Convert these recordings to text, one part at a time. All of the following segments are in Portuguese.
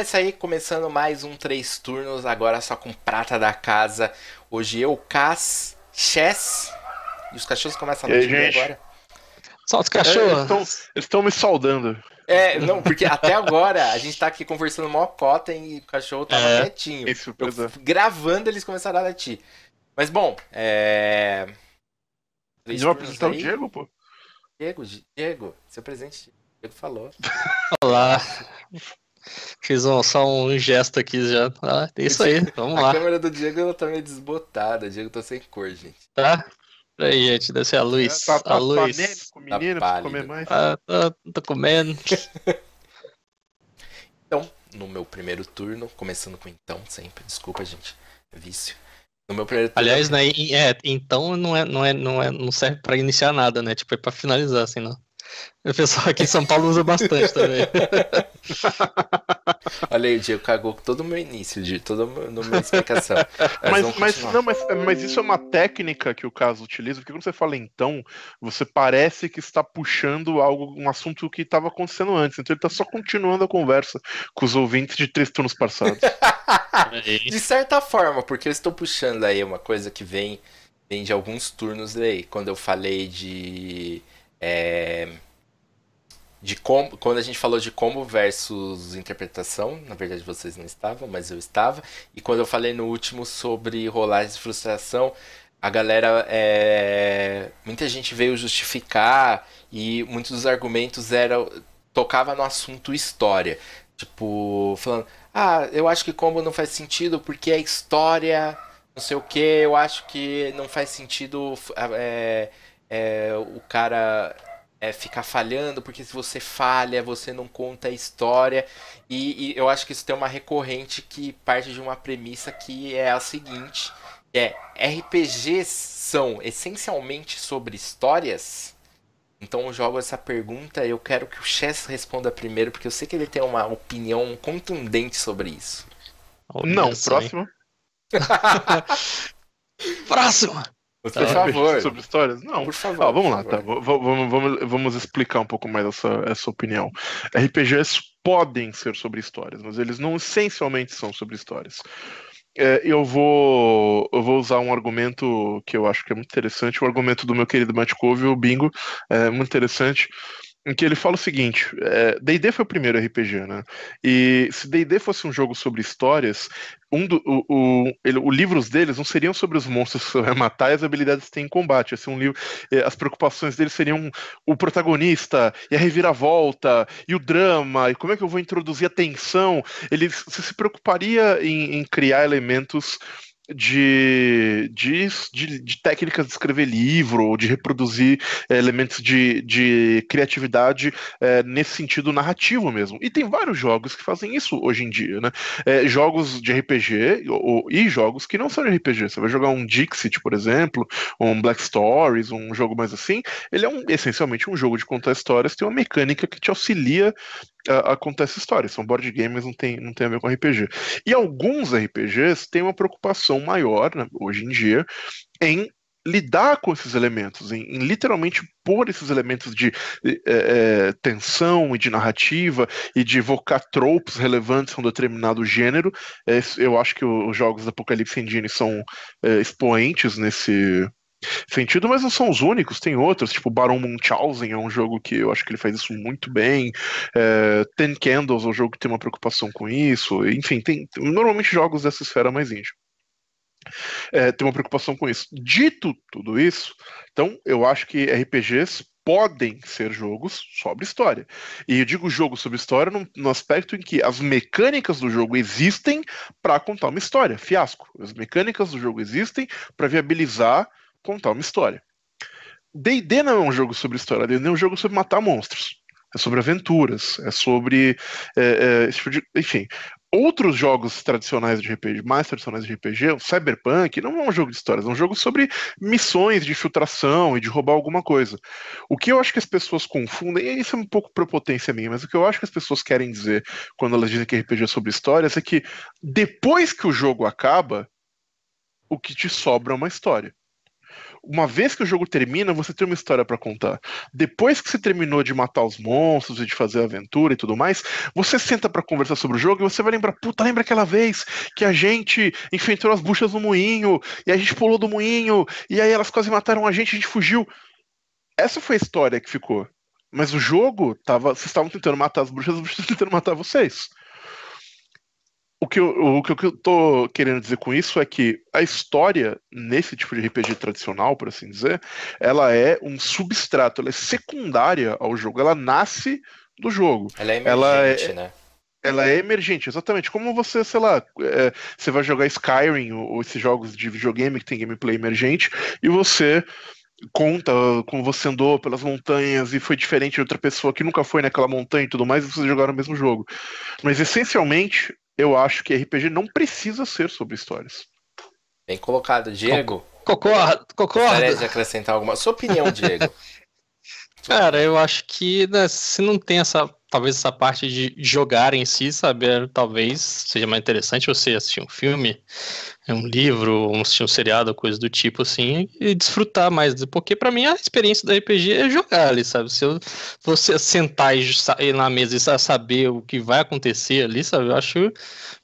é isso aí, começando mais um Três Turnos, agora só com prata da casa. Hoje eu, Cass, Chess, e os cachorros começam a latir agora. Solta os É, cachorros. eles tão- eles estão me saudando. É, não, porque até agora a gente tá aqui conversando mó cota e o cachorro tava É. quietinho. Isso, Eu, é. gravando eles começaram a latir. Mas bom, é. Eles vão apresentar o aí. Diego, pô. Diego, Diego, seu presente. Diego falou. Olá. Fiz um- só um gesto aqui já. Ah, é isso aí, vamos A lá. câmera do Diego ela tá meio desbotada. O Diego tá sem cor, gente. Tá? Aí, gente, desce a luz. Tá, tá, a tá luz. anêmico, menino, Tá comer mais. Ah, tô, tô comendo. Então, no meu primeiro turno, começando com então, sempre. Desculpa, gente. É vício. No meu primeiro turno. Aliás, né, é, então não é, não é, não é, não serve pra iniciar nada, né? Tipo, é pra finalizar, assim, não. O pessoal aqui em São Paulo usa bastante também. Olha aí, o Diego cagou todo o meu início, de toda a minha explicação. Mas, mas, continuar. não, mas, mas isso é uma técnica que o caso utiliza, porque quando você fala então, você parece que está puxando algo, um assunto que estava acontecendo antes. Então ele está só continuando a conversa com os ouvintes de três turnos passados. De certa forma, porque eu estou puxando aí uma coisa que vem, vem de alguns turnos aí. Quando eu falei de. É, de quando a gente falou de combo versus interpretação, na verdade vocês não estavam, mas eu estava. E quando eu falei no último sobre rolagens de frustração, a galera. é, muita gente veio justificar e muitos dos argumentos eram. tocava no assunto história. Tipo, falando, ah, eu acho que combo não faz sentido porque a história, não sei o que, eu acho que não faz sentido é, é, o cara é, ficar falhando, porque se você falha, você não conta a história. E, e eu acho que isso tem uma recorrente que parte de uma premissa que é a seguinte: que é RPGs são essencialmente sobre histórias. Então eu jogo essa pergunta, eu quero que o Chess responda primeiro, porque eu sei que ele tem uma opinião contundente sobre isso. Não, hein? próximo. Próximo! Por favor, Sobre histórias? Não. por favor. Ah, vamos por lá, favor. tá. Vamos, vamos, vamos explicar um pouco mais essa, essa opinião. RPGs podem ser sobre histórias, mas eles não essencialmente são sobre histórias. É, eu, vou, eu vou usar um argumento que eu acho que é muito interessante, o argumento do meu querido Matt Cove, o Bingo, é muito interessante, em que ele fala o seguinte: é, D&D foi o primeiro RPG, né? E se D&D fosse um jogo sobre histórias, um do, o, o, ele, os livros deles não seriam sobre os monstros que você vai matar e as habilidades que tem em combate. Ser um livro, eh, as preocupações deles seriam o protagonista e a reviravolta e o drama e como é que eu vou introduzir a tensão. Ele se, se preocuparia em, em criar elementos de, de, de, de técnicas de escrever livro ou de reproduzir eh, elementos de, de criatividade eh, nesse sentido narrativo mesmo. E tem vários jogos que fazem isso hoje em dia, né? É, jogos de RPG ou- e jogos que não são de RPG. Você vai jogar um Dixit, por exemplo, um Black Stories, um jogo mais assim. Ele é um, essencialmente um jogo de contar histórias, tem uma mecânica que te auxilia a, a contar essa história. São board games, não tem, não tem a ver com RPG. E alguns RPGs têm uma preocupação maior, né, hoje em dia, em lidar com esses elementos, em, em literalmente pôr esses elementos de eh, tensão e de narrativa e de evocar tropes relevantes a um determinado gênero. Eh, eu acho que os jogos Apocalipse Engine são eh, expoentes nesse sentido, mas não são os únicos, tem outros, tipo Baron Munchausen é um jogo que eu acho que ele faz isso muito bem, eh, Ten Candles é um jogo que tem uma preocupação com isso, enfim, tem normalmente jogos dessa esfera mais íntima. É, tem uma preocupação com isso. Dito tudo isso, então eu acho que RPGs podem ser jogos sobre história. E eu digo jogo sobre história no, no aspecto em que as mecânicas do jogo existem para contar uma história. Fiasco. As mecânicas do jogo existem para viabilizar contar uma história. D&D não é um jogo sobre história, D&D é um jogo sobre matar monstros. É sobre aventuras, é sobre. é, é, tipo de- enfim. Outros jogos tradicionais de RPG, mais tradicionais de RPG, o Cyberpunk, não é um jogo de histórias, é um jogo sobre missões de infiltração e de roubar alguma coisa. O que eu acho que as pessoas confundem, e isso é um pouco prepotência minha, mas o que eu acho que as pessoas querem dizer quando elas dizem que RPG é sobre histórias é que depois que o jogo acaba, o que te sobra é uma história. Uma vez que o jogo termina, você tem uma história para contar. Depois que você terminou de matar os monstros e de fazer a aventura e tudo mais, você senta para conversar sobre o jogo e você vai lembrar, puta, lembra aquela vez que a gente enfrentou as buchas no moinho e a gente pulou do moinho e aí elas quase mataram a gente, a gente fugiu. Essa foi a história que ficou. Mas o jogo tava, vocês estavam tentando matar as bruxas, as bruxas tentando matar vocês o que, eu, o que eu tô querendo dizer com isso é que a história, nesse tipo de RPG tradicional, por assim dizer, ela é um substrato, ela é secundária ao jogo, ela nasce do jogo. Ela é emergente, ela é, né? Ela é emergente, exatamente. Como você, sei lá, é, você vai jogar Skyrim ou, ou esses jogos de videogame que tem gameplay emergente e você conta como você andou pelas montanhas e foi diferente de outra pessoa que nunca foi naquela montanha e tudo mais, e vocês jogaram o mesmo jogo. Mas essencialmente, eu acho que RPG não precisa ser sobre histórias. Bem colocado, Diego. Concordo, concordo. Gostaria de acrescentar alguma. Sua opinião, Diego? Cara, eu acho que né, se não tem essa, talvez essa parte de jogar em si, sabe, é, talvez seja mais interessante você assistir um filme, um livro, assistir um seriado, coisa do tipo assim, e desfrutar mais, porque para mim a experiência do RPG é jogar ali, sabe? Se eu, você sentar e na mesa e saber o que vai acontecer ali, sabe? Eu acho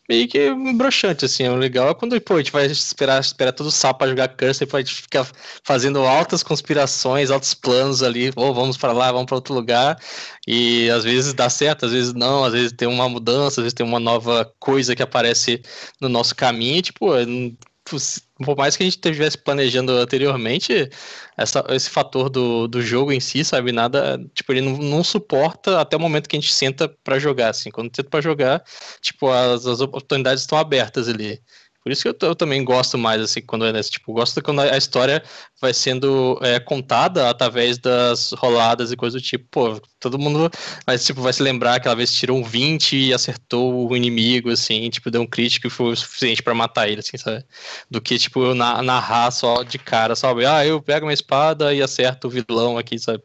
meio que broxante, assim. O legal é quando, pô, a gente vai esperar, esperar todo sapo pra jogar Cursor e pode ficar fazendo altas conspirações, altos planos ali, ou vamos para lá, vamos para outro lugar. E às vezes dá certo, às vezes não, às vezes tem uma mudança, às vezes tem uma nova coisa que aparece no nosso caminho, e, tipo, por mais que a gente estivesse planejando anteriormente, essa, esse fator do, do jogo em si, sabe, nada, tipo, ele não, não suporta até o momento que a gente senta para jogar, assim, quando senta para jogar, tipo, as, as oportunidades estão abertas ali. Por isso que eu, eu, também gosto mais, assim, quando é nesse tipo, gosto quando a história vai sendo é, contada através das roladas e coisas do tipo, pô, todo mundo vai, tipo, vai se lembrar que aquela vez tirou um 20 e acertou o inimigo, assim, tipo, deu um crítico e foi o suficiente para matar ele, assim, sabe? Do que, tipo, eu narrar só de cara, sabe? Ah, eu pego minha espada e acerto o vilão aqui, sabe?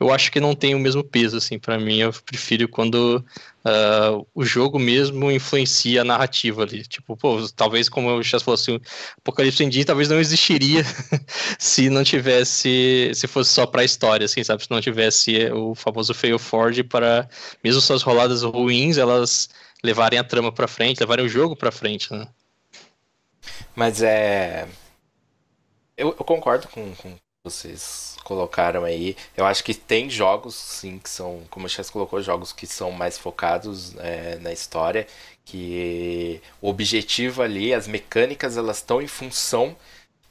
Eu acho que não tem o mesmo peso, assim, para mim, eu prefiro quando uh, o jogo mesmo influencia a narrativa ali. Tipo, pô, talvez como eu já fosse o Apocalipse Indie, talvez não existiria se não tivesse, se fosse só pra história, assim, sabe? Se não tivesse o famoso fail forward para, mesmo suas roladas ruins, elas levarem a trama pra frente, levarem o jogo pra frente, né? Mas é. Eu, eu concordo com, com vocês colocaram aí. Eu acho que tem jogos, sim, que são, como o Chess colocou, jogos que são mais focados é, na história, que o objetivo ali, as mecânicas, elas estão em função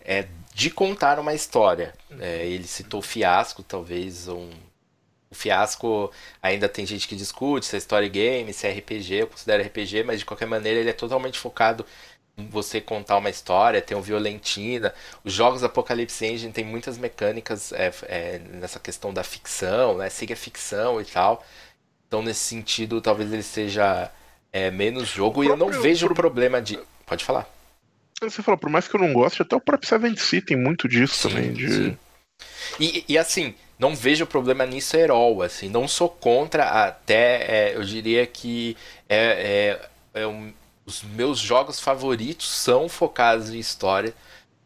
é, de contar uma história. É, ele citou Fiasco, talvez um o fiasco ainda tem gente que discute se é story game, se é RPG, eu considero RPG, mas de qualquer maneira ele é totalmente focado você contar uma história, tem um Violentina. Os jogos Apocalypse Engine tem muitas mecânicas é, é, nessa questão da ficção, né? Siga a ficção e tal. Então, nesse sentido, talvez ele seja é, menos jogo próprio, e eu não vejo o problema de. Pode falar. Você falou, por mais que eu não goste, até o próprio Seven Sea tem muito disso sim, também. De... Sim. E, e assim, não vejo problema nisso herói, assim, não sou contra, até é, eu diria que é, é, é um os meus jogos favoritos são focados em história,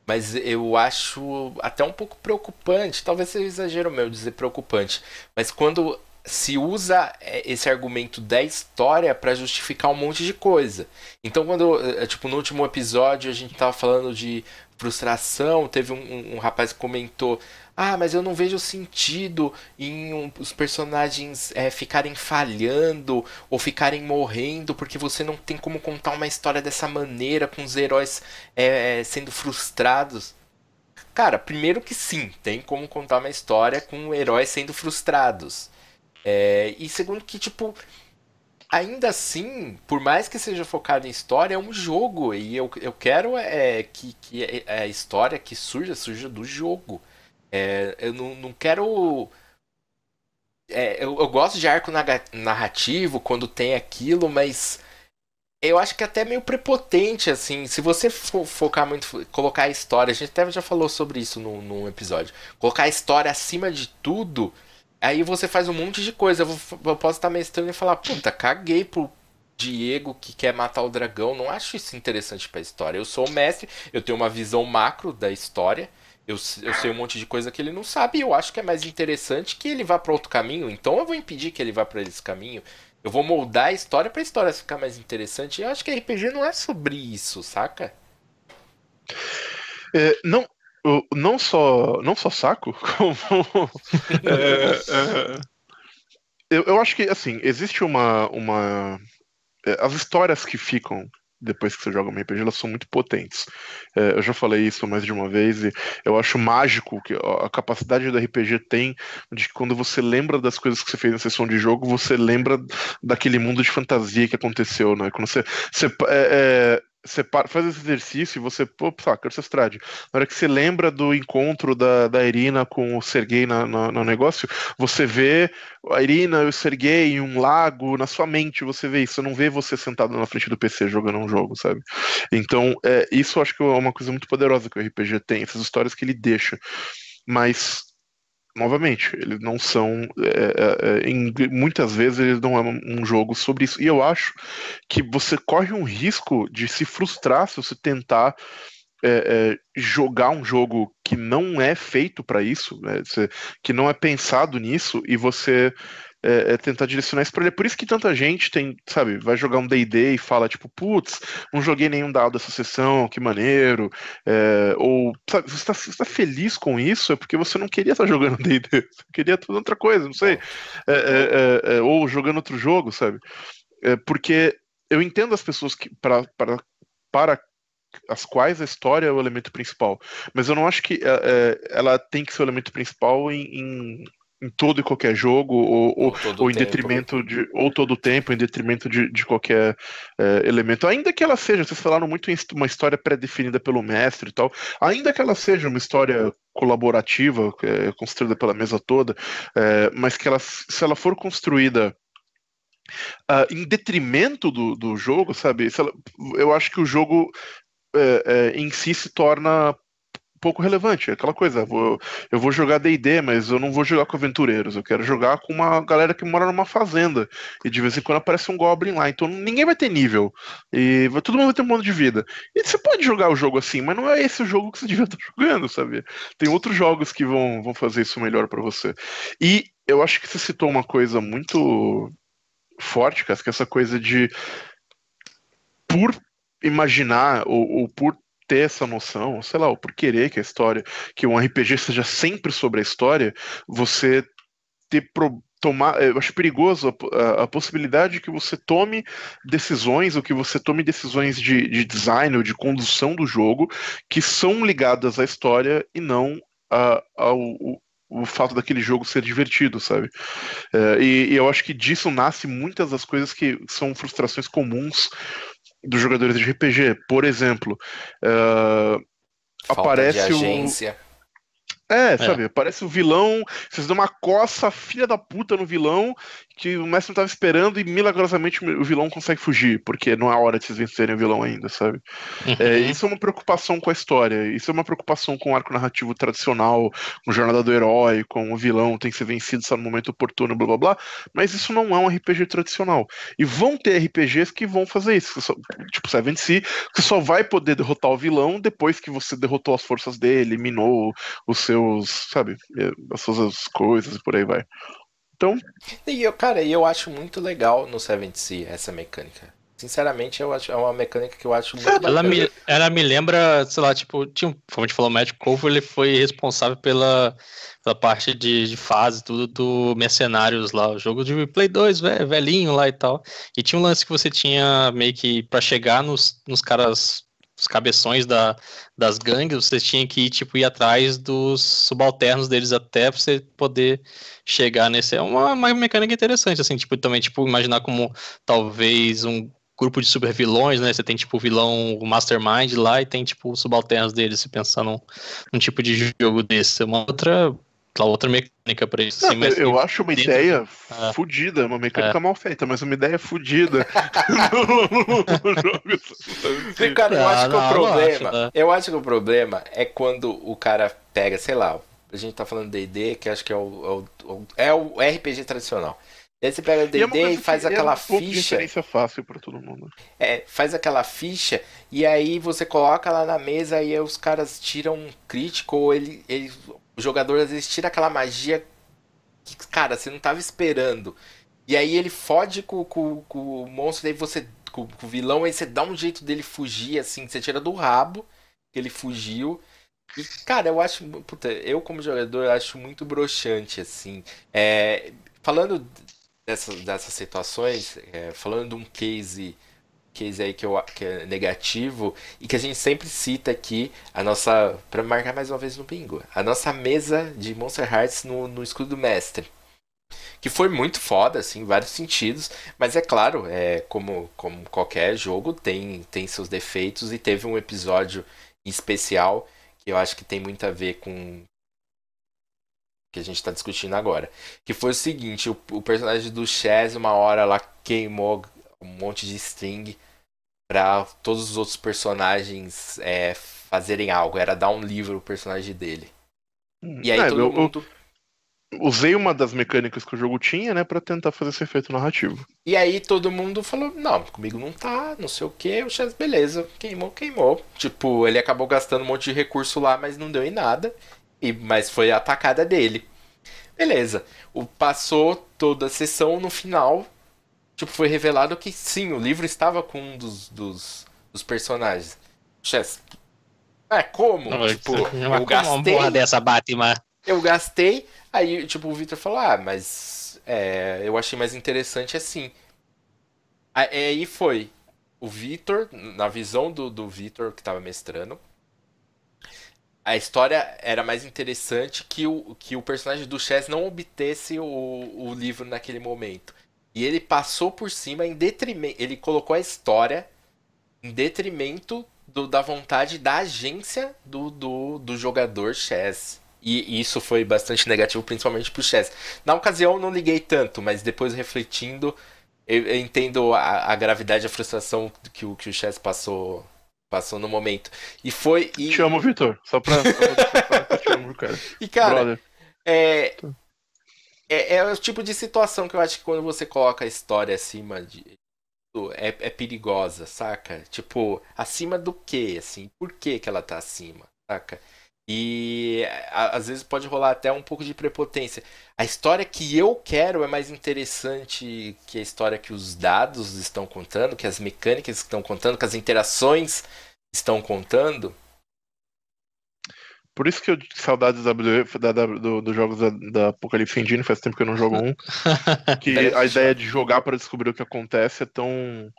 mas eu acho até um pouco preocupante, talvez seja exagero meu dizer preocupante, mas quando se usa é, esse argumento da história para justificar um monte de coisa. Então, quando, é, tipo, no último episódio a gente tava falando de frustração, teve um, um, um rapaz que comentou: ah, mas eu não vejo sentido em um, os personagens é, ficarem falhando ou ficarem morrendo, porque você não tem como contar uma história dessa maneira, com os heróis é, é, sendo frustrados. Cara, primeiro que sim, tem como contar uma história com heróis sendo frustrados. É, e segundo que, tipo, ainda assim, por mais que seja focado em história, é um jogo. E eu, eu quero é, que, que a história que surja, surja do jogo. É, eu não, não quero. É, eu, eu, gosto de arco narrativo quando tem aquilo, mas eu acho que é até meio prepotente, assim. Se você for focar muito, colocar a história, a gente até já falou sobre isso num, num episódio. Colocar a história acima de tudo, aí você faz um monte de coisa. Eu, vou, eu posso estar mestrando e falar, puta, caguei pro Diego que quer matar o dragão. Não acho isso interessante pra história. Eu sou o mestre, eu tenho uma visão macro da história. Eu, eu sei um monte de coisa que ele não sabe e eu acho que é mais interessante que ele vá para outro caminho. Então eu vou impedir que ele vá para esse caminho. Eu vou moldar a história pra história ficar mais interessante. E eu acho que RPG não é sobre isso, saca? É, não, não só não só saco, como é, é, eu, eu acho que assim existe uma uma é, as histórias que ficam depois que você joga um RPG, elas são muito potentes. É, eu já falei isso mais de uma vez e eu acho mágico que a capacidade do RPG tem de que quando você lembra das coisas que você fez na sessão de jogo, você lembra daquele mundo de fantasia que aconteceu, né? Quando você, você é, você faz esse exercício e você, pô, saca, Orcestrade, na hora que você lembra do encontro da, da Irina com o Sergei na, na, no negócio, você vê a Irina e o Sergei em um lago, na sua mente você vê isso, você não vê você sentado na frente do PC jogando um jogo, sabe? Então, é, isso acho que é uma coisa muito poderosa que o RPG tem, essas histórias que ele deixa. Mas novamente, eles não são. É, é, é, em, muitas vezes eles não é um jogo sobre isso. E eu acho que você corre um risco de se frustrar se você tentar. É, é jogar um jogo que não é feito para isso, né, que não é pensado nisso, e você é, é tentar direcionar isso pra ele. É por isso que tanta gente tem, sabe, vai jogar um DD e fala, tipo, putz, não joguei nenhum dado dessa sessão, que maneiro. É, ou, sabe, você está tá feliz com isso, é porque você não queria estar tá jogando DD, você queria fazer outra coisa, não sei. É, é, é, ou jogando outro jogo, sabe? porque eu entendo as pessoas que, para, para, para as quais a história é o elemento principal. Mas eu não acho que é, ela tem que ser o elemento principal em, em, em todo e qualquer jogo, ou, ou, ou em tempo. detrimento de. ou todo o tempo, em detrimento de, de qualquer é, elemento. Ainda que ela seja, vocês falaram muito em uma história pré-definida pelo mestre e tal, ainda que ela seja uma história colaborativa, é, construída pela mesa toda, é, mas que ela, se ela for construída. Uh, em detrimento do, do jogo, sabe? Ela, eu acho que o jogo em si se torna pouco relevante. É aquela coisa, eu vou, eu vou jogar DD, mas eu não vou jogar com aventureiros. Eu quero jogar com uma galera que mora numa fazenda. E de vez em quando aparece um Goblin lá. Então ninguém vai ter nível. E todo mundo vai ter um ponto de vida. E você pode jogar o jogo assim, mas não é esse o jogo que você devia estar jogando, sabe? Tem outros jogos que vão, vão fazer isso melhor para você. E eu acho que você citou uma coisa muito forte, que é essa coisa de. Por imaginar ou, ou por ter essa noção, sei lá, ou por querer que a história, que um RPG seja sempre sobre a história, você ter pro, tomar, eu acho perigoso a, a, a, possibilidade que você tome decisões, ou que você tome decisões de, de design ou de condução do jogo que são ligadas à história e não a, ao, o fato daquele jogo ser divertido, sabe? É, e, e, eu acho que disso nasce muitas das coisas que são frustrações comuns dos jogadores de RPG. Por exemplo, uh, aparece o é, é, sabe, parece o vilão, vocês dão uma coça filha da puta no vilão, que o mestre não tava esperando e milagrosamente o vilão consegue fugir, porque não é hora de vocês vencerem o vilão ainda, sabe? Uhum. É, isso é uma preocupação com a história, isso é uma preocupação com o arco narrativo tradicional, com a jornada do herói, com o vilão tem que ser vencido só no momento oportuno, blá blá blá, mas isso não é um RPG tradicional. E vão ter RPGs que vão fazer isso, só, tipo Seven Sea, você só vai poder derrotar o vilão depois que você derrotou as forças dele, eliminou o seu seus, sabe, as suas coisas e por aí vai. Então. E eu, cara, eu acho muito legal no Seven Sea essa mecânica. Sinceramente, eu acho é uma mecânica que eu acho muito ela me, ela me lembra, sei lá, tipo, tinha, como a gente falou, o Magic Cove, ele foi responsável pela, pela parte de, de fase, tudo do Mercenários lá, o jogo de Play 2, velhinho lá e tal. E tinha um lance que você tinha meio que para chegar nos, nos caras os cabeções da, das gangues, você tinha que ir, tipo, ir atrás dos subalternos deles até você poder chegar nesse. É uma, uma mecânica interessante, assim, tipo, também, tipo, imaginar como talvez um grupo de super vilões, né? Você tem, tipo, o vilão o Mastermind lá e tem, tipo, os subalternos deles, se pensar num, num tipo de jogo desse. É uma outra outra mecânica para isso. Não, assim, eu, eu acho uma dentro... ideia ah. fodida, uma mecânica é. mal feita, mas uma ideia fodida no, jogo. Cara, eu acho que o problema. Né? Eu acho que o problema é quando o cara pega, sei lá, a gente tá falando D&D, que acho que é o, é o, é o RPG tradicional. Aí você pega o E é D&D e faz é aquela um ponto de ficha. referência fácil pra todo mundo. É, faz aquela ficha e aí você coloca lá na mesa e aí os caras tiram um crítico ou ele, ele, o jogador às vezes tira aquela magia que, cara, você não tava esperando. E aí ele fode com, com, com o monstro, aí você, com, com o vilão, aí você dá um jeito dele fugir, assim, você tira do rabo que ele fugiu. E, cara, eu acho, puta, eu como jogador acho muito broxante, assim. É, falando dessas, dessas situações, é, falando de um case case aí que, eu, que é negativo e que a gente sempre cita aqui a nossa para marcar mais uma vez no bingo a nossa mesa de Monster Hearts no, no escudo do mestre que foi muito foda assim em vários sentidos mas é claro é como, como qualquer jogo tem tem seus defeitos e teve um episódio especial que eu acho que tem muito a ver com que a gente está discutindo agora que foi o seguinte o, o personagem do Chaz uma hora lá queimou um monte de string para todos os outros personagens é, fazerem algo. Era dar um livro pro personagem dele. E aí É, todo eu- eu mundo. usei uma das mecânicas que o jogo tinha, né, pra tentar fazer esse efeito narrativo. E aí todo mundo falou, não, comigo não tá, não sei o que, o Chaz, beleza, queimou, queimou. Tipo, ele acabou gastando um monte de recurso lá, mas não deu em nada. E, mas foi a atacada dele. Beleza. O, passou toda a sessão, no final, tipo, foi revelado que sim, o livro estava com um dos, dos, dos personagens. Chess. É, como? Não, tipo, mas eu uma gastei. porra dessa Batman. Eu gastei, aí, tipo, o Victor falou, ah, mas é, eu achei mais interessante assim. Aí aí foi o Victor, na visão do, do Victor que tava mestrando, a história era mais interessante que o, que o personagem do Chess não obtesse o, o livro naquele momento. E ele passou por cima em detrimento. Ele colocou a história em detrimento do- da vontade da agência do, do, do jogador Chess. E isso foi bastante negativo, principalmente pro Chess. Na ocasião eu não liguei tanto, mas depois refletindo, eu, eu entendo a, a gravidade e a frustração que o, que o Chess passou, passou no momento. E foi. E, Te amo, Vitor. Só pra. Só pra te amo, cara. e cara, Brother. é, é, é o tipo de situação que eu acho que quando você coloca a história acima de. É, é perigosa, saca? Tipo, acima do que, assim? Por que, que ela tá acima, saca? E a- às vezes pode rolar até um pouco de prepotência. A história que eu quero é mais interessante que a história que os dados estão contando, que as mecânicas estão contando, que as interações estão contando. Por isso que eu saudades da, da, da, do, dos jogos da, da Apocalipse Engine, faz tempo que eu não jogo um. Que a ideia de jogar pra descobrir o que acontece é tão.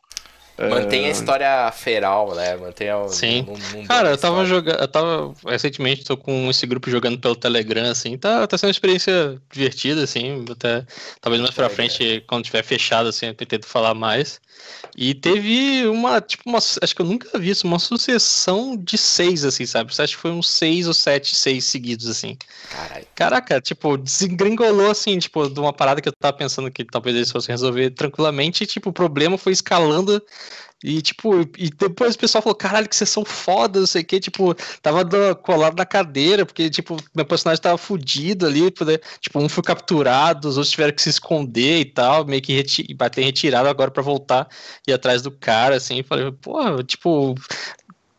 Mantém a história feral, né? Mantém a. Sim. Cara, eu tava jogando. Eu tava. Recentemente tô com esse grupo jogando pelo Telegram, assim. Tá, tá sendo uma experiência divertida, assim. Até, talvez mais pra frente, quando tiver fechado, assim, eu tento falar mais. E teve uma, tipo, uma. Acho que eu nunca vi isso, uma sucessão de seis, assim, sabe? Acho que foi uns seis ou sete, seis seguidos, assim. Caralho. Caraca, tipo, desengringolou assim, tipo, de uma parada que eu tava pensando que talvez eles fossem resolver tranquilamente, e, tipo, o problema foi escalando. E, tipo, e depois o pessoal falou, caralho, que vocês são foda, não sei o que, tipo, tava do- colado na cadeira, porque, tipo, meu personagem tava fudido ali, poder- tipo, um foi capturado, os outros tiveram que se esconder e tal, meio que reti bater em retirada agora pra voltar e atrás do cara, assim, falei, porra, tipo,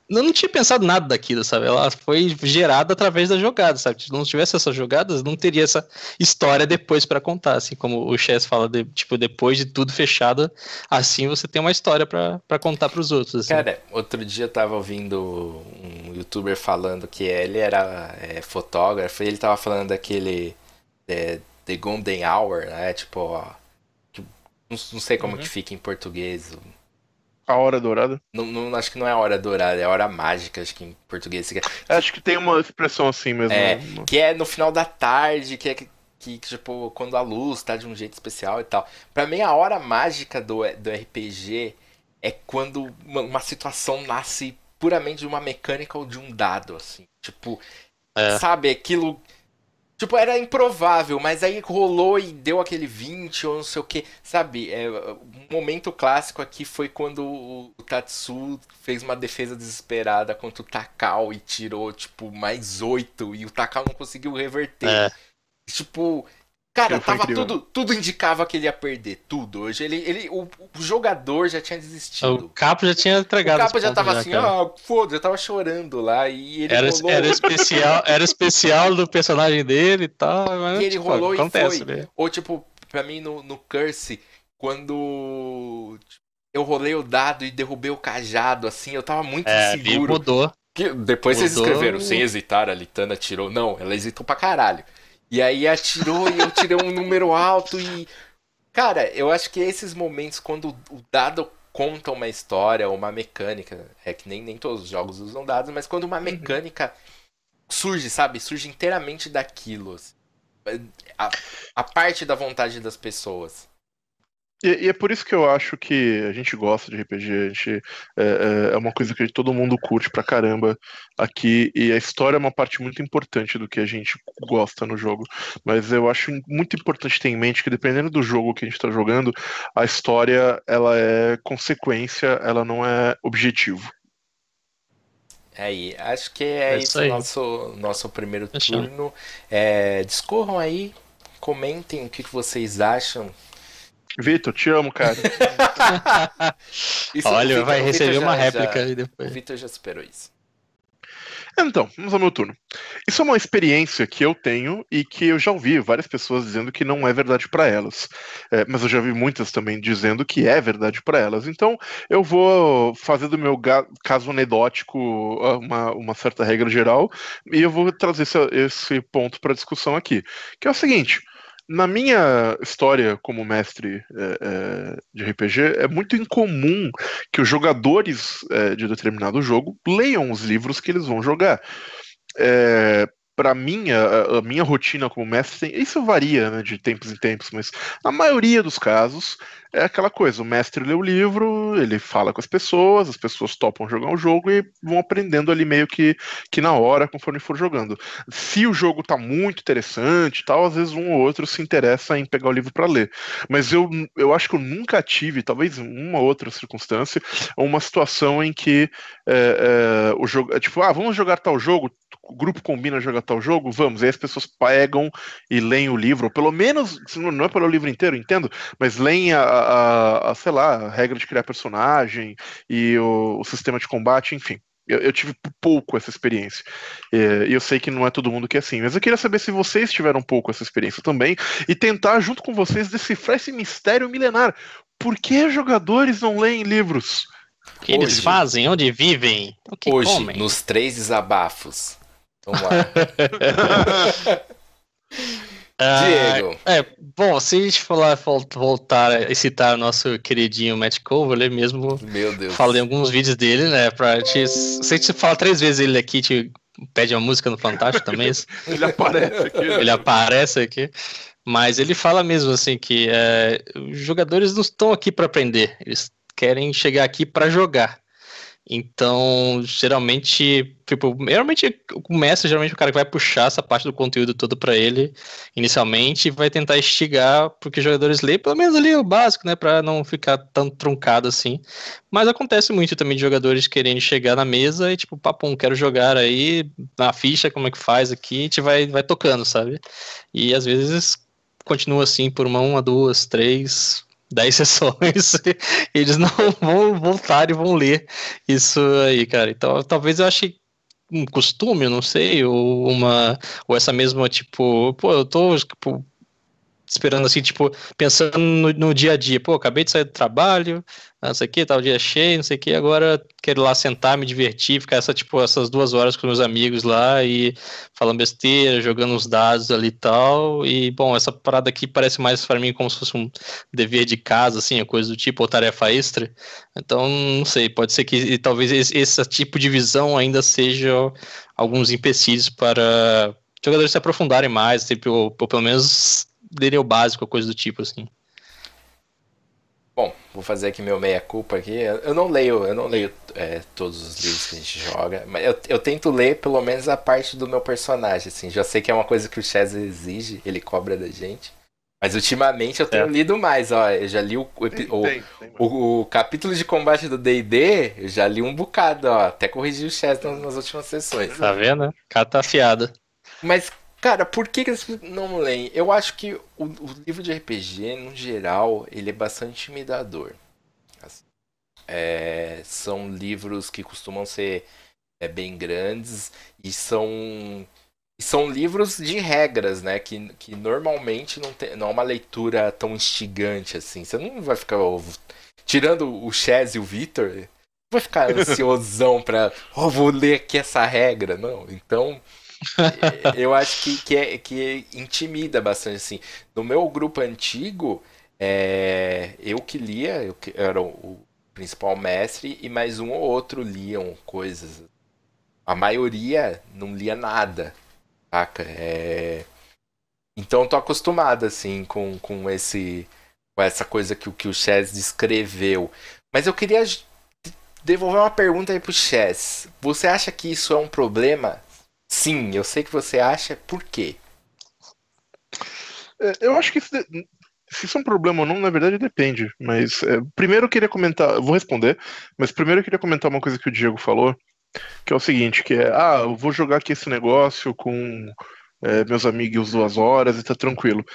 eu não tinha pensado nada daquilo, sabe? Ela foi gerada através da jogada, sabe? Se não tivesse essas jogadas, não teria essa história depois pra contar, assim como o Chess fala, de, tipo, depois de tudo fechado, assim você tem uma história pra pra contar pros outros, assim. Cara, outro dia eu tava ouvindo um youtuber falando que ele era é, fotógrafo e ele tava falando daquele é, The Golden Hour, né? Tipo, ó, que- não, não sei como Uhum. que fica em português. A hora dourada. Não, não- acho que não é hora dourada, é hora mágica, acho que em português. Que, Acho que tem uma expressão assim mesmo. É, né? que é no final da tarde, que é que, que, tipo, quando a luz tá de um jeito especial e tal. Pra mim, a hora mágica do, do RPG é quando uma, uma situação nasce puramente de uma mecânica ou de um dado, assim. Tipo, É. sabe, aquilo. Tipo, era improvável, mas aí rolou e deu aquele 20 ou não sei o que. Sabe, é, um momento clássico aqui foi quando o Tatsu fez uma defesa desesperada contra o Takao e tirou, tipo, mais 8 e o Takao não conseguiu reverter. É. Tipo, Cara, tava tudo, tudo indicava que ele ia perder, tudo. Hoje ele, ele o, o jogador já tinha desistido. O Capo já tinha entregado. O Capo já tava já, assim, ah, foda, já tava chorando lá e ele era, rolou. Era especial, era especial do personagem dele e tal, mas e ele tipo, rolou acontece, e foi. Né? Ou tipo, pra mim no, no Curse, quando eu rolei o dado e derrubei o cajado, assim, eu tava muito é, seguro. Mudou. Que, depois mudou. vocês escreveram, sem hesitar, a Litana tirou. Não, ela hesitou pra caralho. E aí atirou e eu tirei um número alto e. Cara, eu acho que esses momentos quando o dado conta uma história, uma mecânica, é que nem, nem todos os jogos usam dados, mas quando uma uhum. mecânica surge, sabe? Surge inteiramente daquilo. Assim, a, a parte da vontade das pessoas. E, e, é por isso que eu acho que a gente gosta de RPG, a gente, é, é, é, uma coisa que todo mundo curte pra caramba aqui, e a história é uma parte muito importante do que a gente gosta no jogo. Mas eu acho muito importante ter em mente que dependendo do jogo que a gente está jogando, a história ela é consequência, ela não é objetivo. É aí, acho que é, é isso, isso nosso nosso primeiro turno. É, discorram aí, comentem o que vocês acham Vitor, te amo, cara. Olha, Victor, vai receber uma já, réplica aí depois. O Vitor já superou isso. Então, vamos ao meu turno. Isso é uma experiência que eu tenho e que eu já ouvi várias pessoas dizendo que não é verdade para elas. É, mas eu já vi muitas também dizendo que é verdade para elas. Então, eu vou fazer do meu caso anedótico ah, uma, uma certa regra geral e eu vou trazer esse, esse ponto para discussão aqui. Que é o seguinte: na minha história como mestre é, é, de RPG, é muito incomum que os jogadores é, de determinado jogo leiam os livros que eles vão jogar. É, para mim, a, a, minha rotina como mestre, isso varia né, de tempos em tempos, mas na maioria dos casos é aquela coisa: o mestre lê o livro, ele fala com as pessoas, as pessoas topam jogar o jogo e vão aprendendo ali meio que, que na hora, conforme for jogando. Se o jogo tá muito interessante tal, às vezes um ou outro se interessa em pegar o livro para ler. Mas eu, eu acho que eu nunca tive, talvez uma outra circunstância, uma situação em que é, é, o jogo. É tipo, ah, vamos jogar tal jogo, o grupo combina jogar tal jogo, vamos. Aí as pessoas pegam e leem o livro, ou pelo menos, não é pelo livro inteiro, entendo, mas leem a, a, a sei lá, a regra de criar personagem e o, o sistema de combate, enfim. Eu, eu, tive pouco essa experiência. E eu sei que não é todo mundo que é assim. Mas eu queria saber se vocês tiveram um pouco essa experiência também e tentar, junto com vocês, decifrar esse mistério milenar. Por que jogadores não leem livros? O que Hoje, eles fazem? Onde vivem? O que Hoje, comem? nos três desabafos. Vamos lá. Diego. Ah, é, bom, se a gente falar, voltar e citar o nosso queridinho Matt Cove, ele mesmo Meu Deus. fala em alguns vídeos dele, né? Pra te, se a gente fala três vezes ele aqui, te pede uma música no Fantástico também. ele aparece aqui. Ele aparece aqui. Mas ele fala mesmo assim que é, os jogadores não estão aqui para aprender, eles querem chegar aqui para jogar. Então, geralmente, tipo, geralmente o mestre, geralmente o cara que vai puxar essa parte do conteúdo todo para ele inicialmente e vai tentar instigar porque os jogadores leem pelo menos ali o básico, né, para não ficar tão truncado assim. Mas acontece muito também de jogadores querendo chegar na mesa e tipo, papum, quero jogar aí na ficha, como é que faz aqui, e a gente vai vai tocando, sabe? E às vezes continua assim por uma, uma duas, três, 10 sessões, eles não vão voltar e vão ler isso aí, cara. Então, talvez eu ache um costume, não sei, ou uma, ou essa mesma, tipo, pô, eu tô, tipo, esperando assim, tipo, pensando no, no, dia a dia. Pô, acabei de sair do trabalho, não sei o que, o dia cheio, não sei o que, agora quero lá sentar, me divertir, ficar essa, tipo, essas duas horas com meus amigos lá e falando besteira, jogando uns dados ali e tal. E, bom, essa parada aqui parece mais para mim como se fosse um dever de casa, assim, coisa do tipo, ou tarefa extra. Então, não sei, pode ser que talvez esse, esse tipo de visão ainda seja alguns empecilhos para jogadores se aprofundarem mais, tipo, ou, ou pelo menos lerem o básico, coisa do tipo, assim. Vou fazer aqui meu meia-culpa aqui. Eu não leio, eu não leio é, todos os livros que a gente joga, mas eu, eu tento ler pelo menos a parte do meu personagem, assim. Já sei que é uma coisa que o Chaz exige, ele cobra da gente. Mas ultimamente eu tenho é. lido mais, ó. Eu já li o, o, tem, o, tem, tem o, o capítulo de combate do DD, eu já li um bocado, ó. Até corrigi o Chaz nas, nas últimas sessões. Tá vendo? Cara tá afiado. Mas Cara, por que, que eles não leem? Eu acho que o, o, livro de RPG, no geral, ele é bastante intimidador. Assim, é, são livros que costumam ser é, bem grandes e são são livros de regras, né? Que, que normalmente não, tem, não é uma leitura tão instigante assim. Você não vai ficar. Tirando o Chaz e o Victor, vai ficar ansiosão pra. Oh, vou ler aqui essa regra. Não. Então. Eu acho que, que, é, que intimida bastante assim. No meu grupo antigo, é, eu que lia, eu que era o principal mestre, e mais um ou outro liam coisas. A maioria não lia nada. Saca? É... Então tô acostumado, assim, com, com, esse, com essa coisa que, que o Chess descreveu. Mas eu queria devolver uma pergunta aí pro Chess. Você acha que isso é um problema? Sim, eu sei que você acha. Por quê? É, eu acho que se isso é um problema ou não, na verdade depende. Mas é, primeiro eu queria comentar, eu vou responder, mas primeiro eu queria comentar uma coisa que o Diego falou, que é o seguinte, que é, ah, eu vou jogar aqui esse negócio com é, meus amigos duas horas e tá tranquilo.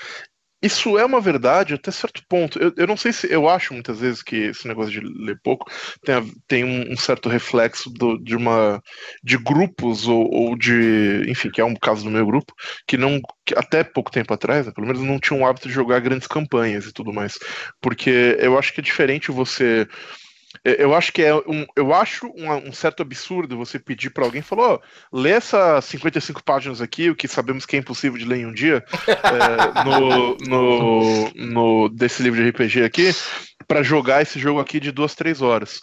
Isso é uma verdade até certo ponto. Eu, eu não sei se. Eu acho muitas vezes que esse negócio de ler pouco tem, tem um, um, certo reflexo do, de uma. de grupos ou, ou, de. Enfim, que é um caso do meu grupo, que não. Que até pouco tempo atrás, pelo menos, não tinha o hábito de jogar grandes campanhas e tudo mais. Porque eu acho que é diferente você eu acho que é um, eu acho um, um certo absurdo você pedir para alguém falou, oh, lê essas 55 páginas aqui, o que sabemos que é impossível de ler em um dia, é, no, no, no, desse livro de RPG aqui, para jogar esse jogo aqui de duas, três horas.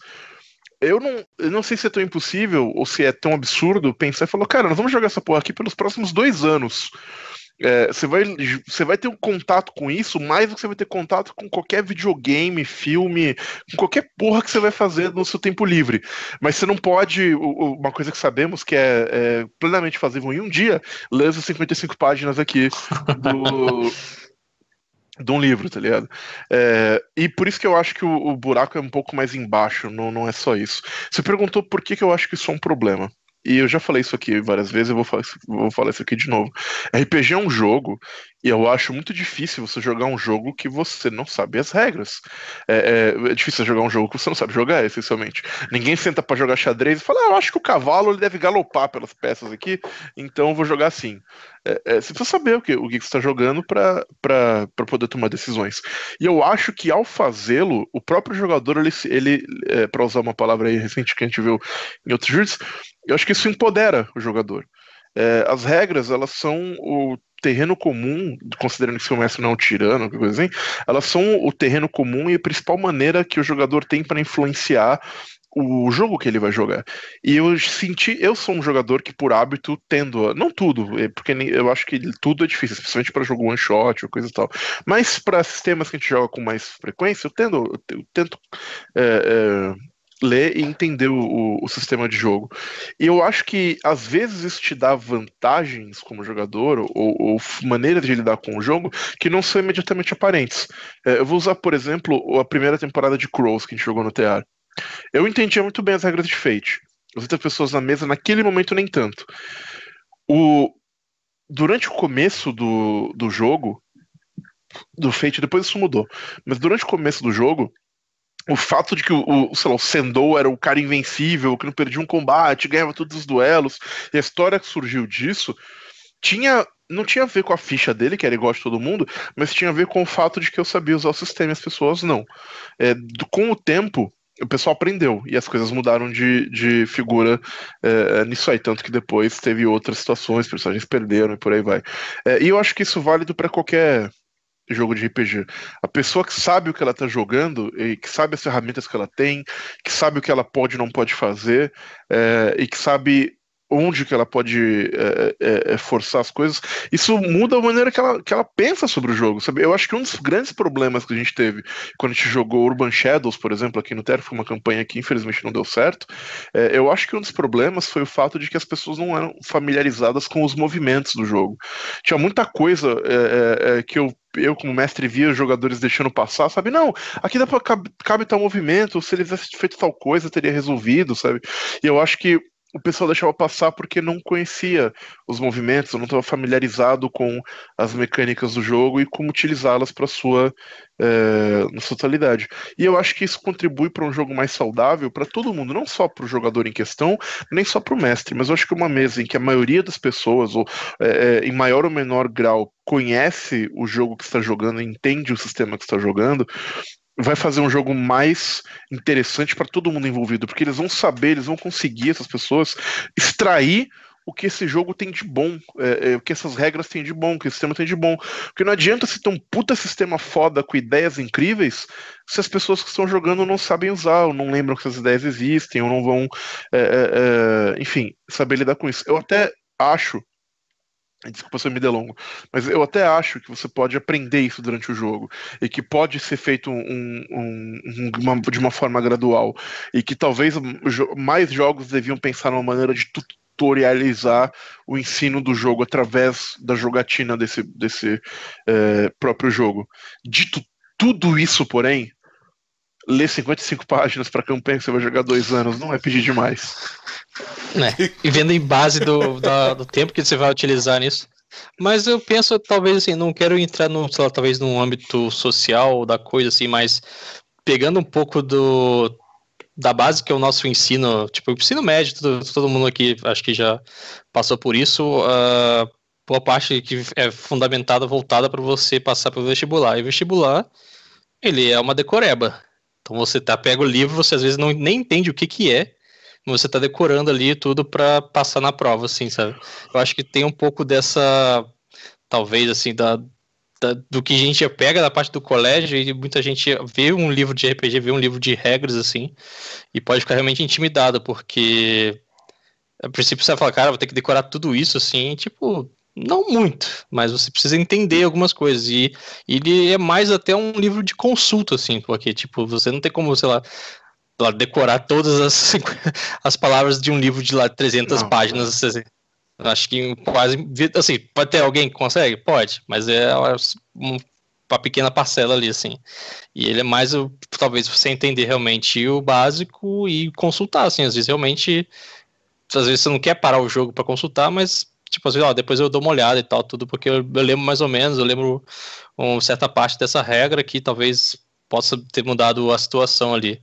Eu não, eu não sei se é tão impossível ou se é tão absurdo pensar e falar, cara, nós vamos jogar essa porra aqui pelos próximos dois anos. É, você, vai, você vai ter um contato com isso mais do que você vai ter contato com qualquer videogame, filme, com qualquer porra que você vai fazer no seu tempo livre. Mas você não pode, uma coisa que sabemos que é, é plenamente fazível em um dia, ler as 55 páginas aqui do. de um livro, tá ligado? É, e por isso que eu acho que o, o, buraco é um pouco mais embaixo, não, não é só isso. Você perguntou por que, que eu acho que isso é um problema. E eu já falei isso aqui várias vezes, eu vou falar, vou falar isso aqui de novo. RPG é um jogo, e eu acho muito difícil você jogar um jogo que você não sabe as regras. É, é, é difícil jogar um jogo que você não sabe jogar, essencialmente. Ninguém senta para jogar xadrez e fala, ah, eu acho que o cavalo ele deve galopar pelas peças aqui, então vou jogar assim. É, é, você precisa saber o que, o que você está jogando para poder tomar decisões. E eu acho que ao fazê-lo, o próprio jogador, ele, ele é, para usar uma palavra aí recente que a gente viu em outros jogos, eu acho que isso empodera o jogador. É, as regras, elas são o terreno comum, considerando que seu mestre não é um tirano, coisa assim, elas são o terreno comum e a principal maneira que o jogador tem para influenciar o jogo que ele vai jogar. E eu senti, eu sou um jogador que por hábito tendo não tudo, é porque eu acho que tudo é difícil, especialmente para jogo one shot ou coisa e tal. Mas para sistemas que a gente joga com mais frequência, eu tendo, eu tento é, é, ler e entender o, o, sistema de jogo. E eu acho que às vezes isso te dá vantagens como jogador ou, ou maneiras de lidar com o jogo que não são imediatamente aparentes. É, eu vou usar, por exemplo, a primeira temporada de Crows que a gente jogou no TR. Eu entendia muito bem as regras de Fate. As outras pessoas na mesa, naquele momento, nem tanto. O... Durante o começo do, do jogo, do Fate, depois isso mudou, mas durante o começo do jogo, o fato de que o, o, sei lá, o Sendou era o cara invencível, que não perdia um combate, ganhava todos os duelos, e a história que surgiu disso tinha não tinha a ver com a ficha dele, que era igual de todo mundo, mas tinha a ver com o fato de que eu sabia usar o sistema e as pessoas não. É, com o tempo, o pessoal aprendeu e as coisas mudaram de, de figura é, nisso aí, tanto que depois teve outras situações, personagens perderam e por aí vai. É, e eu acho que isso é válido para qualquer jogo de RPG. A pessoa que sabe o que ela está jogando e que sabe as ferramentas que ela tem, que sabe o que ela pode e não pode fazer, é, e que sabe onde que ela pode é, é, é, forçar as coisas, isso muda a maneira que ela, que ela pensa sobre o jogo, sabe? Eu acho que um dos grandes problemas que a gente teve quando a gente jogou Urban Shadows, por exemplo, aqui no Terra, foi uma campanha que infelizmente não deu certo, é, eu acho que um dos problemas foi o fato de que as pessoas não eram familiarizadas com os movimentos do jogo. Tinha muita coisa é, é, que eu eu, como mestre, via os jogadores deixando passar, sabe? Não, aqui dá pra, cabe, cabe tal movimento, se ele tivesse feito tal coisa, teria resolvido, sabe? E eu acho que o pessoal deixava passar porque não conhecia os movimentos, não estava familiarizado com as mecânicas do jogo e como utilizá-las para sua é, na sua totalidade. E eu acho que isso contribui para um jogo mais saudável para todo mundo, não só para o jogador em questão, nem só para o mestre, mas eu acho que uma mesa em que a maioria das pessoas, ou é, em maior ou menor grau, conhece o jogo que está jogando, entende o sistema que está jogando, vai fazer um jogo mais interessante para todo mundo envolvido, porque eles vão saber, eles vão conseguir, essas pessoas, extrair o que esse jogo tem de bom, é, é, o que essas regras têm de bom, o que o sistema tem de bom. Porque não adianta se ter um puta sistema foda com ideias incríveis se as pessoas que estão jogando não sabem usar, ou não lembram que essas ideias existem, ou não vão, é, é, é enfim, saber lidar com isso. Eu até acho Desculpa se eu me delongo, mas eu até acho que você pode aprender isso durante o jogo e que pode ser feito um, um, uma, de uma forma gradual e que talvez mais jogos deviam pensar numa maneira de tutorializar o ensino do jogo através da jogatina desse, desse é, próprio jogo. Dito tudo isso, porém, ler 55 páginas para campanha que você vai jogar dois anos não é pedir demais. É, e vendo em base do, do tempo que você vai utilizar nisso. Mas eu penso, talvez assim, não quero entrar no, lá, talvez num âmbito social da coisa, assim, mas pegando um pouco do da base que é o nosso ensino, tipo, o ensino médio, todo, todo mundo aqui acho que já passou por isso, uh, boa parte que é fundamentada, voltada para você passar pelo vestibular. E o vestibular, ele é uma decoreba. Então você tá, pega o livro, você às vezes não, nem entende o que que é, você tá decorando ali tudo para passar na prova, assim, sabe? Eu acho que tem um pouco dessa, talvez, assim, da, da, do que a gente pega da parte do colégio e muita gente vê um livro de RPG, vê um livro de regras, assim, e pode ficar realmente intimidado, porque a princípio você vai falar, cara, vou ter que decorar tudo isso, assim, tipo, não muito, mas você precisa entender algumas coisas. E, ele é mais até um livro de consulta, assim, porque, tipo, você não tem como, sei lá, lá decorar todas as, as palavras de um livro de lá 300 não, páginas. Assim. Acho que quase. Assim, pode ter alguém que consegue? Pode, mas é uma pequena parcela ali, assim. E ele é mais, talvez, você entender realmente o básico e consultar, assim. Às vezes, realmente. Às vezes você não quer parar o jogo para consultar, mas tipo assim, ó, depois eu dou uma olhada e tal, tudo, porque eu, eu lembro mais ou menos, eu lembro uma certa parte dessa regra que talvez possa ter mudado a situação ali.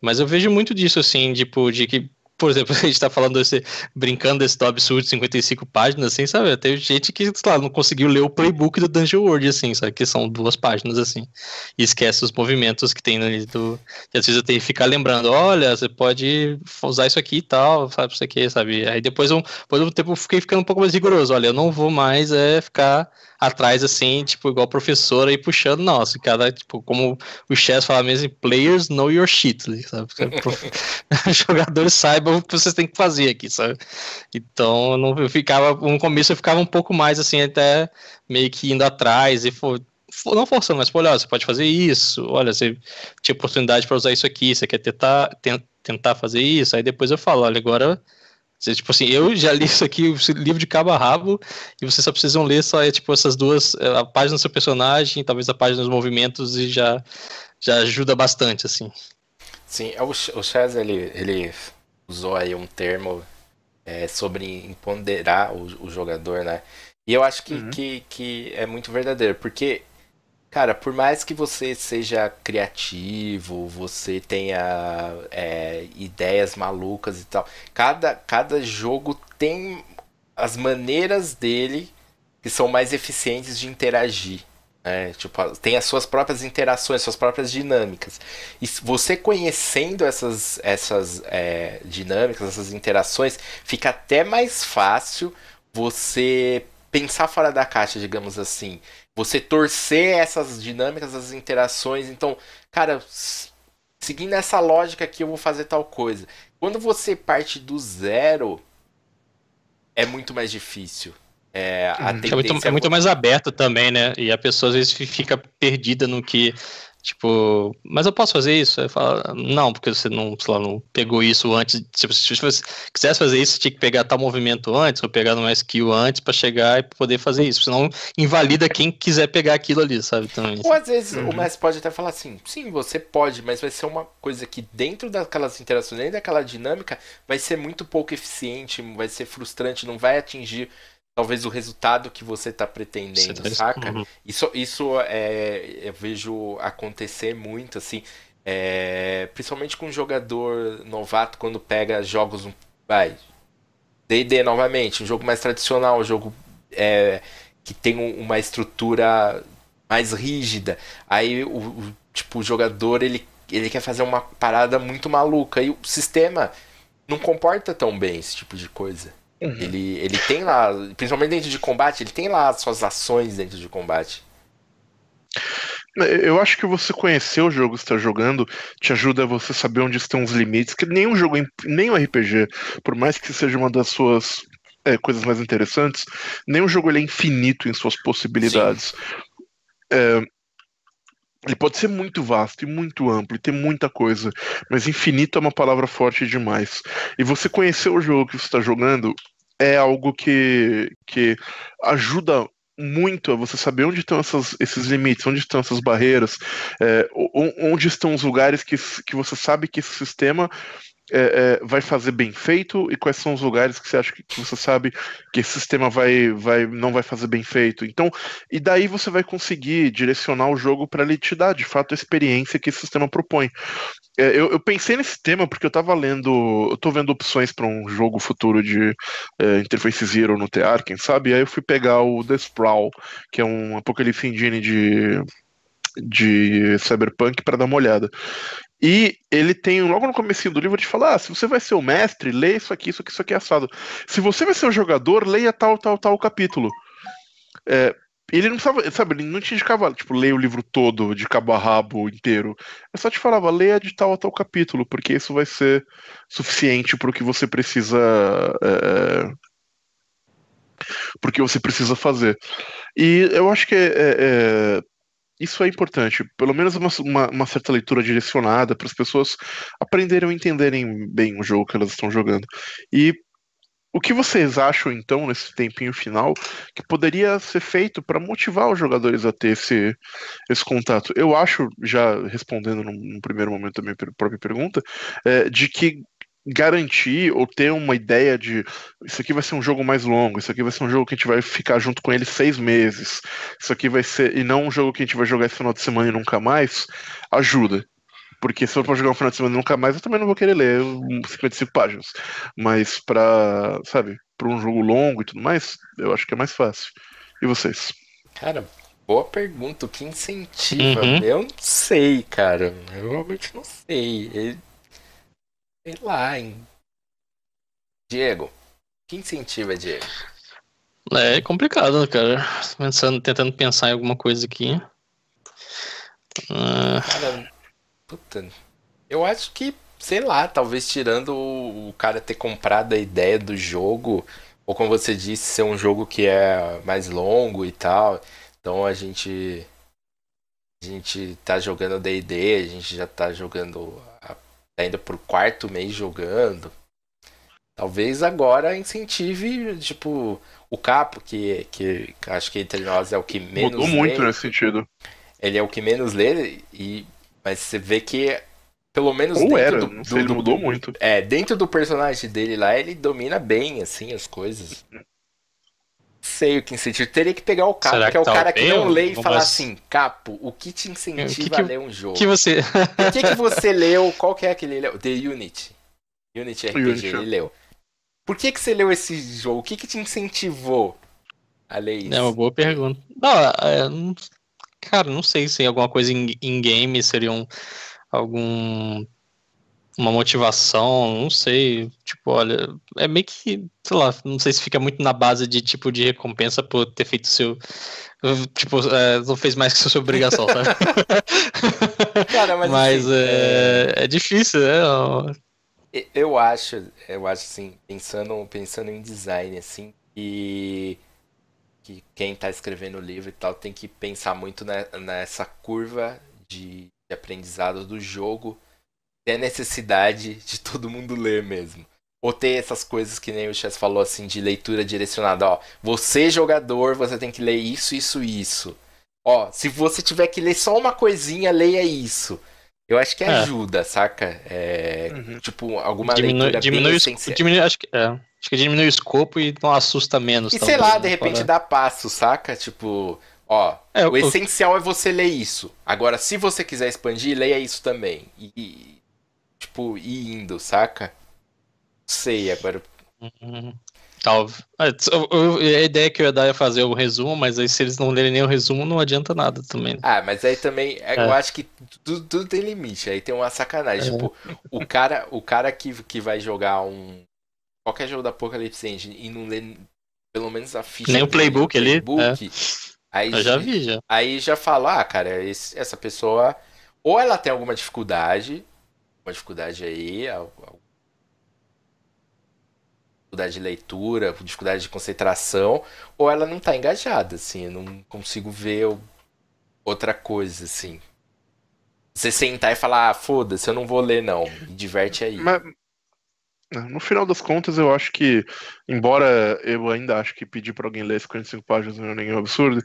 Mas eu vejo muito disso, assim, tipo, de que por exemplo, a gente tá falando desse, brincando desse do absurdo de 55 páginas, assim, sabe? Tem gente que, sei lá, não conseguiu ler o playbook do Dungeon World, assim, sabe? Que são duas páginas, assim. E esquece os movimentos que tem ali do. E às vezes eu tenho que ficar lembrando, olha, você pode usar isso aqui e tal, sabe? Isso aqui, sabe? Aí depois, um, depois um tempo eu fiquei ficando um pouco mais rigoroso. Olha, eu não vou mais é ficar atrás, assim, tipo, igual professor aí puxando, nossa, cada, tipo, como o Chess fala mesmo, players know your shit, sabe? Jogadores saibam o que vocês têm que fazer aqui, sabe? Então, não, eu ficava, no começo eu ficava um pouco mais, assim, até meio que indo atrás e for, não forçando, mas, pô, olha, você pode fazer isso, olha, você tinha oportunidade para usar isso aqui, você quer tentar, tentar fazer isso, aí depois eu falo, olha, agora você, tipo assim, eu já li isso aqui, o livro de cabo a rabo, e vocês só precisam ler só é, tipo, essas duas, é, a página do seu personagem, talvez a página dos movimentos, e já, já ajuda bastante, assim. Sim, é o, o Chaz, ele, ele usou aí um termo é, sobre empoderar o, o jogador, né? E eu acho que, uhum. que, que é muito verdadeiro, porque Cara, por mais que você seja criativo, você tenha é, ideias malucas e tal, cada, cada jogo tem as maneiras dele que são mais eficientes de interagir. Né? Tipo, tem as suas próprias interações, suas próprias dinâmicas. E você conhecendo essas, essas é, dinâmicas, essas interações, fica até mais fácil você pensar fora da caixa, digamos assim você torcer essas dinâmicas, essas interações. Então, cara, seguindo essa lógica aqui, eu vou fazer tal coisa. Quando você parte do zero, é muito mais difícil. É, a hum, é, muito, é muito mais aberto também, né? E a pessoa às vezes fica perdida no que Tipo, mas eu posso fazer isso? Aí fala, não, porque você não, sei lá, não pegou isso antes. Tipo, se você quisesse fazer isso, você tinha que pegar tal movimento antes, ou pegar numa skill antes para chegar e poder fazer isso. Senão invalida quem quiser pegar aquilo ali, sabe? Também. Ou às vezes uhum. o mestre pode até falar assim, sim, você pode, mas vai ser uma coisa que dentro daquelas interações, dentro daquela dinâmica, vai ser muito pouco eficiente, vai ser frustrante, não vai atingir talvez o resultado que você está pretendendo, você saca? Uhum. Isso, isso é, eu vejo acontecer muito, assim, é, principalmente com um jogador novato quando pega jogos, vai, D&D novamente, um jogo mais tradicional, um jogo é, que tem uma estrutura mais rígida. Aí o, o, tipo, o jogador ele, ele quer fazer uma parada muito maluca e o sistema não comporta tão bem esse tipo de coisa. Uhum. Ele, ele tem lá, principalmente dentro de combate, ele tem lá as suas ações dentro de combate. Eu acho que você conhecer o jogo que está jogando te ajuda a você saber onde estão os limites, que nenhum jogo, nenhum RPG, por mais que seja uma das suas é, coisas mais interessantes, nenhum jogo ele é infinito em suas possibilidades. É, ele pode ser muito vasto e muito amplo e ter muita coisa, mas infinito é uma palavra forte demais. E você conhecer o jogo que você está jogando é algo que, que ajuda muito a você saber onde estão essas, esses limites, onde estão essas barreiras, é, onde estão os lugares que, que você sabe que esse sistema é, é, vai fazer bem feito e quais são os lugares que você acha que, que, você sabe que esse sistema vai, vai, não vai fazer bem feito. Então, e daí você vai conseguir direcionar o jogo para ele te dar de fato a experiência que esse sistema propõe. É, eu, eu, pensei nesse tema porque eu estava lendo, eu tô vendo opções para um jogo futuro de é, Interface Zero no TR, quem sabe? E aí eu fui pegar o The Sprawl, que é um Apocalypse Engine de de Cyberpunk para dar uma olhada. E ele tem, logo no começo do livro, ele fala: ah, se você vai ser o mestre, leia isso aqui, isso aqui, isso aqui é assado. Se você vai ser o jogador, leia tal, tal, tal capítulo. É, ele não sabe, sabe, ele não tinha de cavalo, tipo, leia o livro todo, de cabo a rabo inteiro. Eu só te falava, leia de tal a tal capítulo, porque isso vai ser suficiente para o que você precisa. É, porque você precisa fazer. E eu acho que é, é, isso é importante, pelo menos uma, uma, uma certa leitura direcionada para as pessoas aprenderem ou entenderem bem o jogo que elas estão jogando. E o que vocês acham, então, nesse tempinho final, que poderia ser feito para motivar os jogadores a ter esse, esse contato? Eu acho, já respondendo num, num primeiro momento a minha própria pergunta, é, de que garantir ou ter uma ideia de isso aqui vai ser um jogo mais longo, isso aqui vai ser um jogo que a gente vai ficar junto com ele seis meses, isso aqui vai ser, e não um jogo que a gente vai jogar esse final de semana e nunca mais, ajuda. Porque se eu for jogar um final de semana e nunca mais, eu também não vou querer ler 55 páginas. Mas pra, sabe, pra um jogo longo e tudo mais, eu acho que é mais fácil. E vocês? Cara, boa pergunta. O que incentiva? Uhum. Eu não sei, cara. Eu realmente não sei. Sei lá, hein? Diego, que incentiva, Diego? É complicado, cara. Pensando, tentando pensar em alguma coisa aqui. Uh... Cara, puta. Eu acho que, sei lá, talvez tirando o cara ter comprado a ideia do jogo, ou como você disse, ser um jogo que é mais longo e tal. Então a gente. A gente tá jogando DD, a gente já tá jogando tá indo pro quarto mês jogando. Talvez agora incentive, tipo, o Capo, que, que acho que entre nós é o que menos. Mudou muito nesse sentido. Ele é o que menos lê, e, mas você vê que, pelo menos Ou dentro era, do, não sei, do, ele mudou do, muito. É, dentro do personagem dele lá, ele domina bem, assim, as coisas sei o que incentiva. Teria que pegar o Capo, Será que, é o cara que não lê e falar assim, Capo, o que te incentiva que que, a ler um jogo? Que você... o que, que você leu? Qual que é aquele leu? The Unity. Unity RPG, Unity. ele leu. Por que, que você leu esse jogo? O que, que te incentivou a ler isso? É uma boa pergunta. Não, é, cara, não sei se alguma coisa em, em game seria um, algum uma motivação, não sei. Tipo, olha, é meio que, sei lá, não sei se fica muito na base de tipo de recompensa por ter feito seu. Tipo, é, não fez mais que sua obrigação, sabe? Cara, mas, mas assim, é, é... é difícil, né? Eu acho, eu acho assim, pensando, pensando em design, assim, e que quem está escrevendo o livro e tal tem que pensar muito nessa curva de, de aprendizado do jogo ter a necessidade de todo mundo ler mesmo. Ou ter essas coisas que nem o Chess falou assim, de leitura direcionada, ó. Você, jogador, você tem que ler isso, isso, isso. Ó, se você tiver que ler só uma coisinha, leia isso. Eu acho que É. ajuda, saca? É, Uhum. Tipo, alguma Diminui, leitura diminui, bem o diminui, acho, que, é, acho que diminui o escopo e não assusta menos. E sei lá, de repente fora- dá passo, saca? Tipo, ó, É, o o- essencial é você ler isso. Agora, se você quiser expandir, leia isso também. E, e, tipo, ir indo, saca? Sei, agora. Uhum. Talvez. É, eu- A ideia que eu ia dar é fazer o resumo, mas aí se eles não lerem nem o resumo, não adianta nada também. Ah, mas aí também, é, É. eu acho que tudo, tudo tem limite. Aí tem uma sacanagem. É. Tipo, o cara, o cara que, que vai jogar um. Qualquer jogo da Apocalypse Engine e não lê pelo menos a ficha. Nem o playbook ali, é. playbook, aí, Eu já vi, já. aí já fala, ah, cara, esse- essa pessoa. Ou ela tem alguma dificuldade, uma dificuldade aí, dificuldade de leitura, dificuldade de concentração, ou ela não tá engajada, assim, eu não consigo ver outra coisa, assim. Você sentar e falar, ah, foda-se, eu não vou ler, não. Me diverte aí. Mas, no final das contas, eu acho que, embora eu ainda acho que pedir para alguém ler 55 páginas não é nenhum absurdo,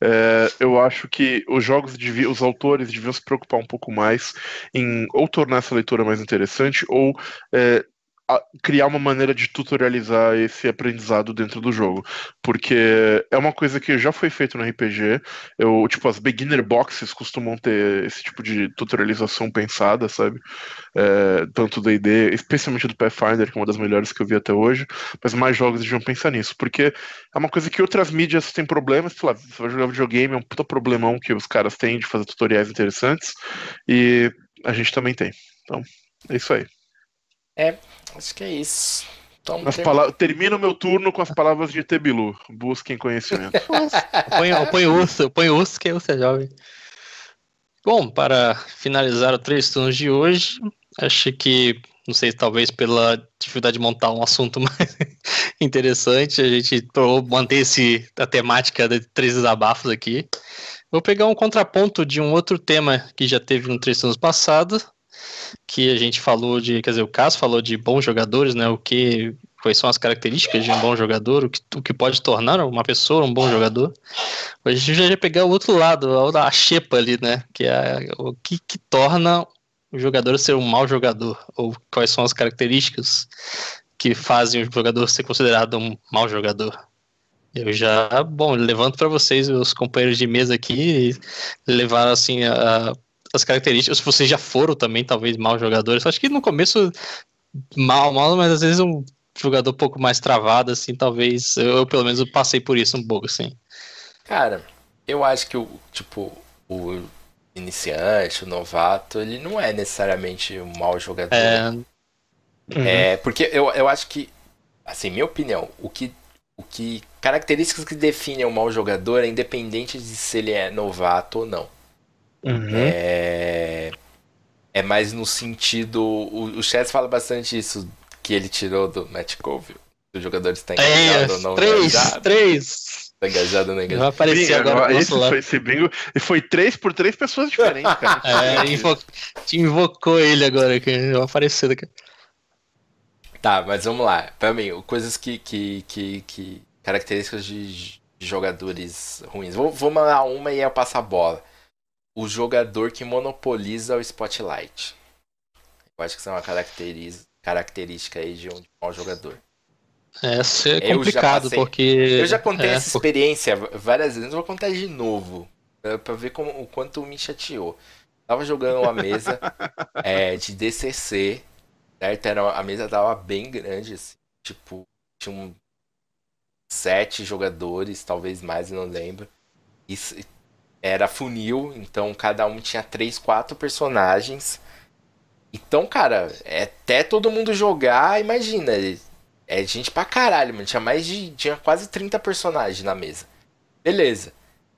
é, eu acho que os jogos deviam, os autores deviam se preocupar um pouco mais em ou tornar essa leitura mais interessante ou é, criar uma maneira de tutorializar esse aprendizado dentro do jogo, porque é uma coisa que já foi feito no RPG. Eu, tipo, as beginner boxes costumam ter esse tipo de tutorialização pensada, sabe? É, tanto do D&D, especialmente do Pathfinder, que é uma das melhores que eu vi até hoje, mas mais jogos deviam pensar nisso, porque é uma coisa que outras mídias têm problemas, sei lá, você vai jogar videogame, é um puta problemão que os caras têm de fazer tutoriais interessantes, e a gente também tem. Então, é isso aí. Acho que é isso. Então, As tem- pala- Termino o meu turno com as palavras de Tebilu. Busquem conhecimento. Põe, põe o urso, põe o urso que você é jovem. Bom, para finalizar o três turnos de hoje, acho que, não sei, talvez pela dificuldade de montar um assunto mais interessante, a gente manter esse, a temática de três desabafos aqui. Vou pegar um contraponto de um outro tema que já teve no três turnos passado, que a gente falou de, quer dizer, o Caso falou de bons jogadores, né? O que, quais são as características de um bom jogador, o que, o que pode tornar uma pessoa um bom jogador. A gente já ia pegar o outro lado, a a xepa ali, né? Que é o que, que torna o jogador ser um mau jogador, ou quais são as características que fazem o jogador ser considerado um mau jogador. Eu já, bom, levanto para vocês, os companheiros de mesa aqui, levar assim a, as características. Se vocês já foram também, talvez, maus jogadores. Acho que no começo, mal, mal, mas às vezes um jogador um pouco mais travado, assim, talvez. Eu, eu, pelo menos, eu passei por isso um pouco, assim. Cara, eu acho que o, tipo, o iniciante, o novato, ele não é necessariamente um mau jogador. É, Uhum. É, porque eu, eu acho que, assim, minha opinião, o que, o que. Características que definem um mau jogador é independente de se ele é novato ou não. Uhum. É, é mais no sentido. O, o Chess fala bastante isso que ele tirou do Matt Cove. O jogador está engajado ou é não três, engajado. três. Está engajado ou não engajado. Vai aparecer Bingo, agora agora, esse foi esse bingo. E foi três por três pessoas diferentes, cara. É, invo... te invocou ele agora, que vai aparecer daqui. Tá, mas vamos lá. Pra mim, coisas que. que, que, que características de, de jogadores ruins. Vou, vou mandar uma e eu passo a bola. O jogador que monopoliza o spotlight. Eu acho que isso é uma característica, aí de um mau jogador. Essa é Eu já complicado, passei- porque. Eu já contei é, essa experiência várias vezes, vou contar de novo. Pra, ver como, o quanto me chateou. Tava jogando uma mesa é, de DCC, certo? Era, a mesa tava bem grande, assim, tipo, tinha um, sete jogadores, talvez mais, eu não lembro. Isso, era funil, então cada um tinha três, quatro personagens. Então, cara, é até todo mundo jogar, imagina, é gente pra caralho, mano. Tinha mais de. Tinha quase 30 personagens na mesa. Beleza.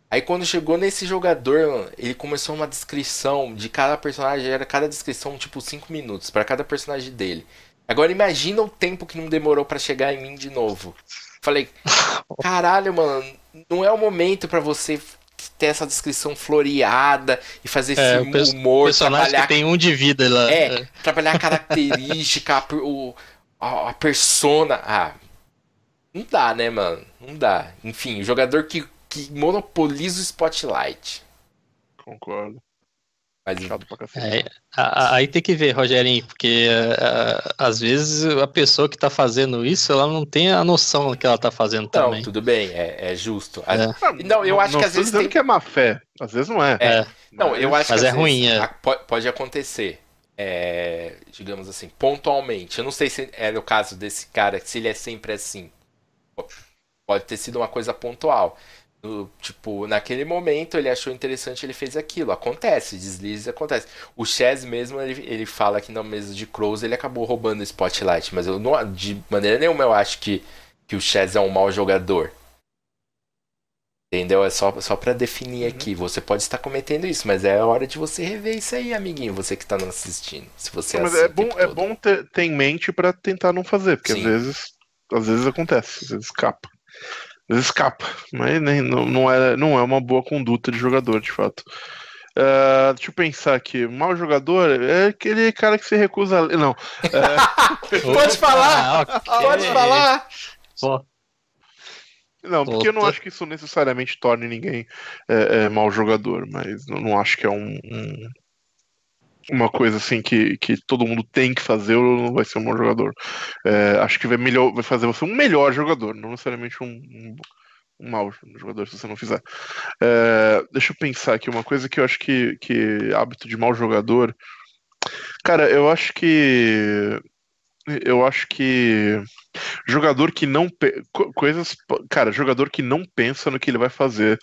Aí quando chegou nesse jogador, mano, ele começou uma descrição de cada personagem. Era cada descrição tipo 5 minutos pra cada personagem dele. Agora imagina o tempo que não demorou pra chegar em mim de novo. Falei, caralho, mano, não é o momento pra você ter essa descrição floreada e fazer é, esse humor. Personagem trabalhar... que tem um de vida lá. É, é. trabalhar a característica, a, o, a, a persona. Ah, não dá, né, mano? Não dá. Enfim, o jogador que, que monopoliza o spotlight. Concordo. Mas... Chato pra cacete. É, aí tem que ver, Rogerinho, porque uh, às vezes a pessoa que tá fazendo isso, ela não tem a noção do que ela tá fazendo não, também. tudo bem, é, é justo. É. Não, eu acho não, que às vezes. tem... que é má fé, às vezes não é. é. Não, eu acho mas que é ruim, é. pode acontecer. É, digamos assim, pontualmente. Eu não sei se é no caso desse cara, se ele é sempre assim. Pode ter sido uma coisa pontual. No, tipo, naquele momento ele achou interessante, ele fez aquilo. Acontece, deslize acontece. O Chaz mesmo, ele, ele fala que na mesa de Crows ele acabou roubando o Spotlight, mas eu não, de maneira nenhuma eu acho que, que o Chaz é um mau jogador. Entendeu? É só, só para definir uhum. aqui. Você pode estar cometendo isso, mas é hora de você rever isso aí, amiguinho. Você que está nos assistindo. Se você não, mas é bom, é bom ter, ter em mente para tentar não fazer, porque Sim. às vezes, às vezes acontece, às vezes escapa escapa, mas nem, não, não, é, não é uma boa conduta de jogador, de fato. Uh, deixa eu pensar aqui. Mau jogador é aquele cara que se recusa a. Não. Uh... pode falar! Ah, okay. Pode falar! Pô. Não, porque eu não acho que isso necessariamente torne ninguém é, é, mau jogador, mas eu não acho que é um, um, uma coisa assim que, que todo mundo tem que fazer ou não vai ser um bom jogador. É, acho que vai, melhor, vai fazer você um melhor jogador, não necessariamente um, um, um mau jogador se você não fizer. É, deixa eu pensar aqui, uma coisa que eu acho que, que hábito de mau jogador. Cara, eu acho que. Eu acho que. Jogador que não. Coisas. Cara, jogador que não pensa no que ele vai fazer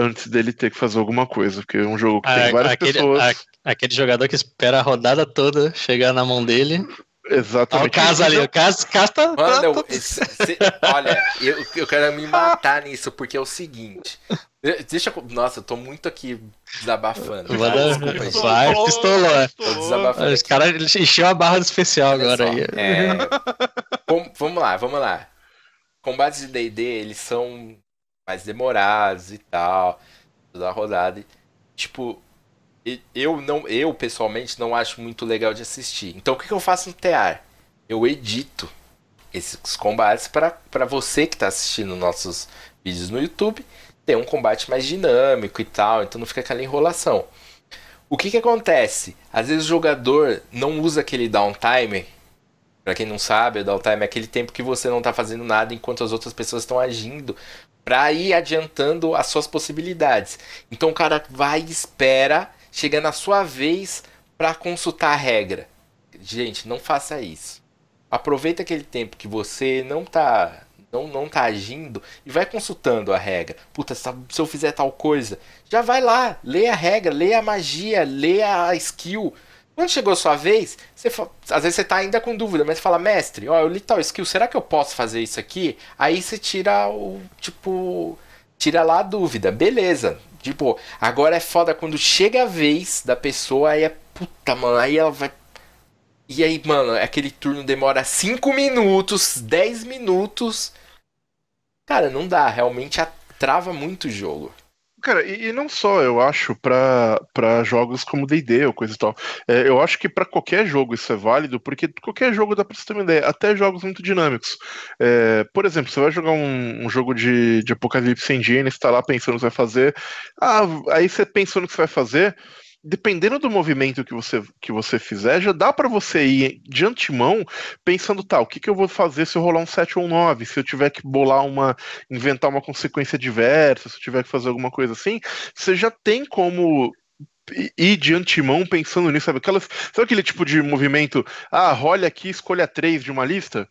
antes dele ter que fazer alguma coisa, porque é um jogo que a, tem várias aquele, pessoas. A, aquele jogador que espera a rodada toda chegar na mão dele. Exatamente. Olha o caso ali, o caso, caso tá. Mano, tá... Esse, esse, olha, eu, eu quero me matar nisso, porque é o seguinte. Deixa eu. Nossa, eu tô muito aqui desabafando. Manda, Desculpa, gente. Vai, pistolou. É. Tô desabafando. Os caras encheu a barra do especial Olha agora aí. É... vamos lá, vamos lá. Combates de DD, eles são mais demorados e tal, toda a rodada. Tipo, eu não, eu pessoalmente não acho muito legal de assistir. Então o que, que eu faço no TR? Eu edito esses combates para você que está assistindo nossos vídeos no YouTube ter um combate mais dinâmico e tal, então não fica aquela enrolação. O que, que acontece? Às vezes o jogador não usa aquele downtime. Para quem não sabe, o downtime é aquele tempo que você não está fazendo nada enquanto as outras pessoas estão agindo para ir adiantando as suas possibilidades. Então o cara vai e espera, chega na sua vez para consultar a regra. Gente, não faça isso. Aproveita aquele tempo que você não tá não, não tá agindo e vai consultando a regra. Puta, se eu fizer tal coisa, já vai lá, lê a regra, lê a magia, lê a skill. Quando chegou a sua vez, você, às vezes você tá ainda com dúvida, mas você fala, mestre, ó, eu li tal skill, será que eu posso fazer isso aqui? Aí você tira o, tipo, tira lá a dúvida, beleza. Tipo, agora é foda quando chega a vez da pessoa, aí é puta, mano, aí ela vai. E aí, mano, aquele turno demora 5 minutos, 10 minutos. Cara, não dá, realmente trava muito o jogo. Cara, e, e, não só, eu acho, para jogos como D&D ou coisa e tal. É, eu acho que para qualquer jogo isso é válido, porque qualquer jogo dá pra você ter uma ideia, até jogos muito dinâmicos. É, por exemplo, você vai jogar um, um jogo de, de Apocalipse Engine, você tá lá pensando o que vai fazer, ah, aí você pensando o que você vai fazer, dependendo do movimento que você, que você fizer, já dá para você ir de antemão pensando, tá, o que, que eu vou fazer se eu rolar um 7 ou um 9, se eu tiver que bolar uma, inventar uma consequência diversa, se eu tiver que fazer alguma coisa assim, você já tem como ir de antemão pensando nisso, sabe? Aquelas, sabe aquele tipo de movimento, ah, rola aqui, escolha três de uma lista?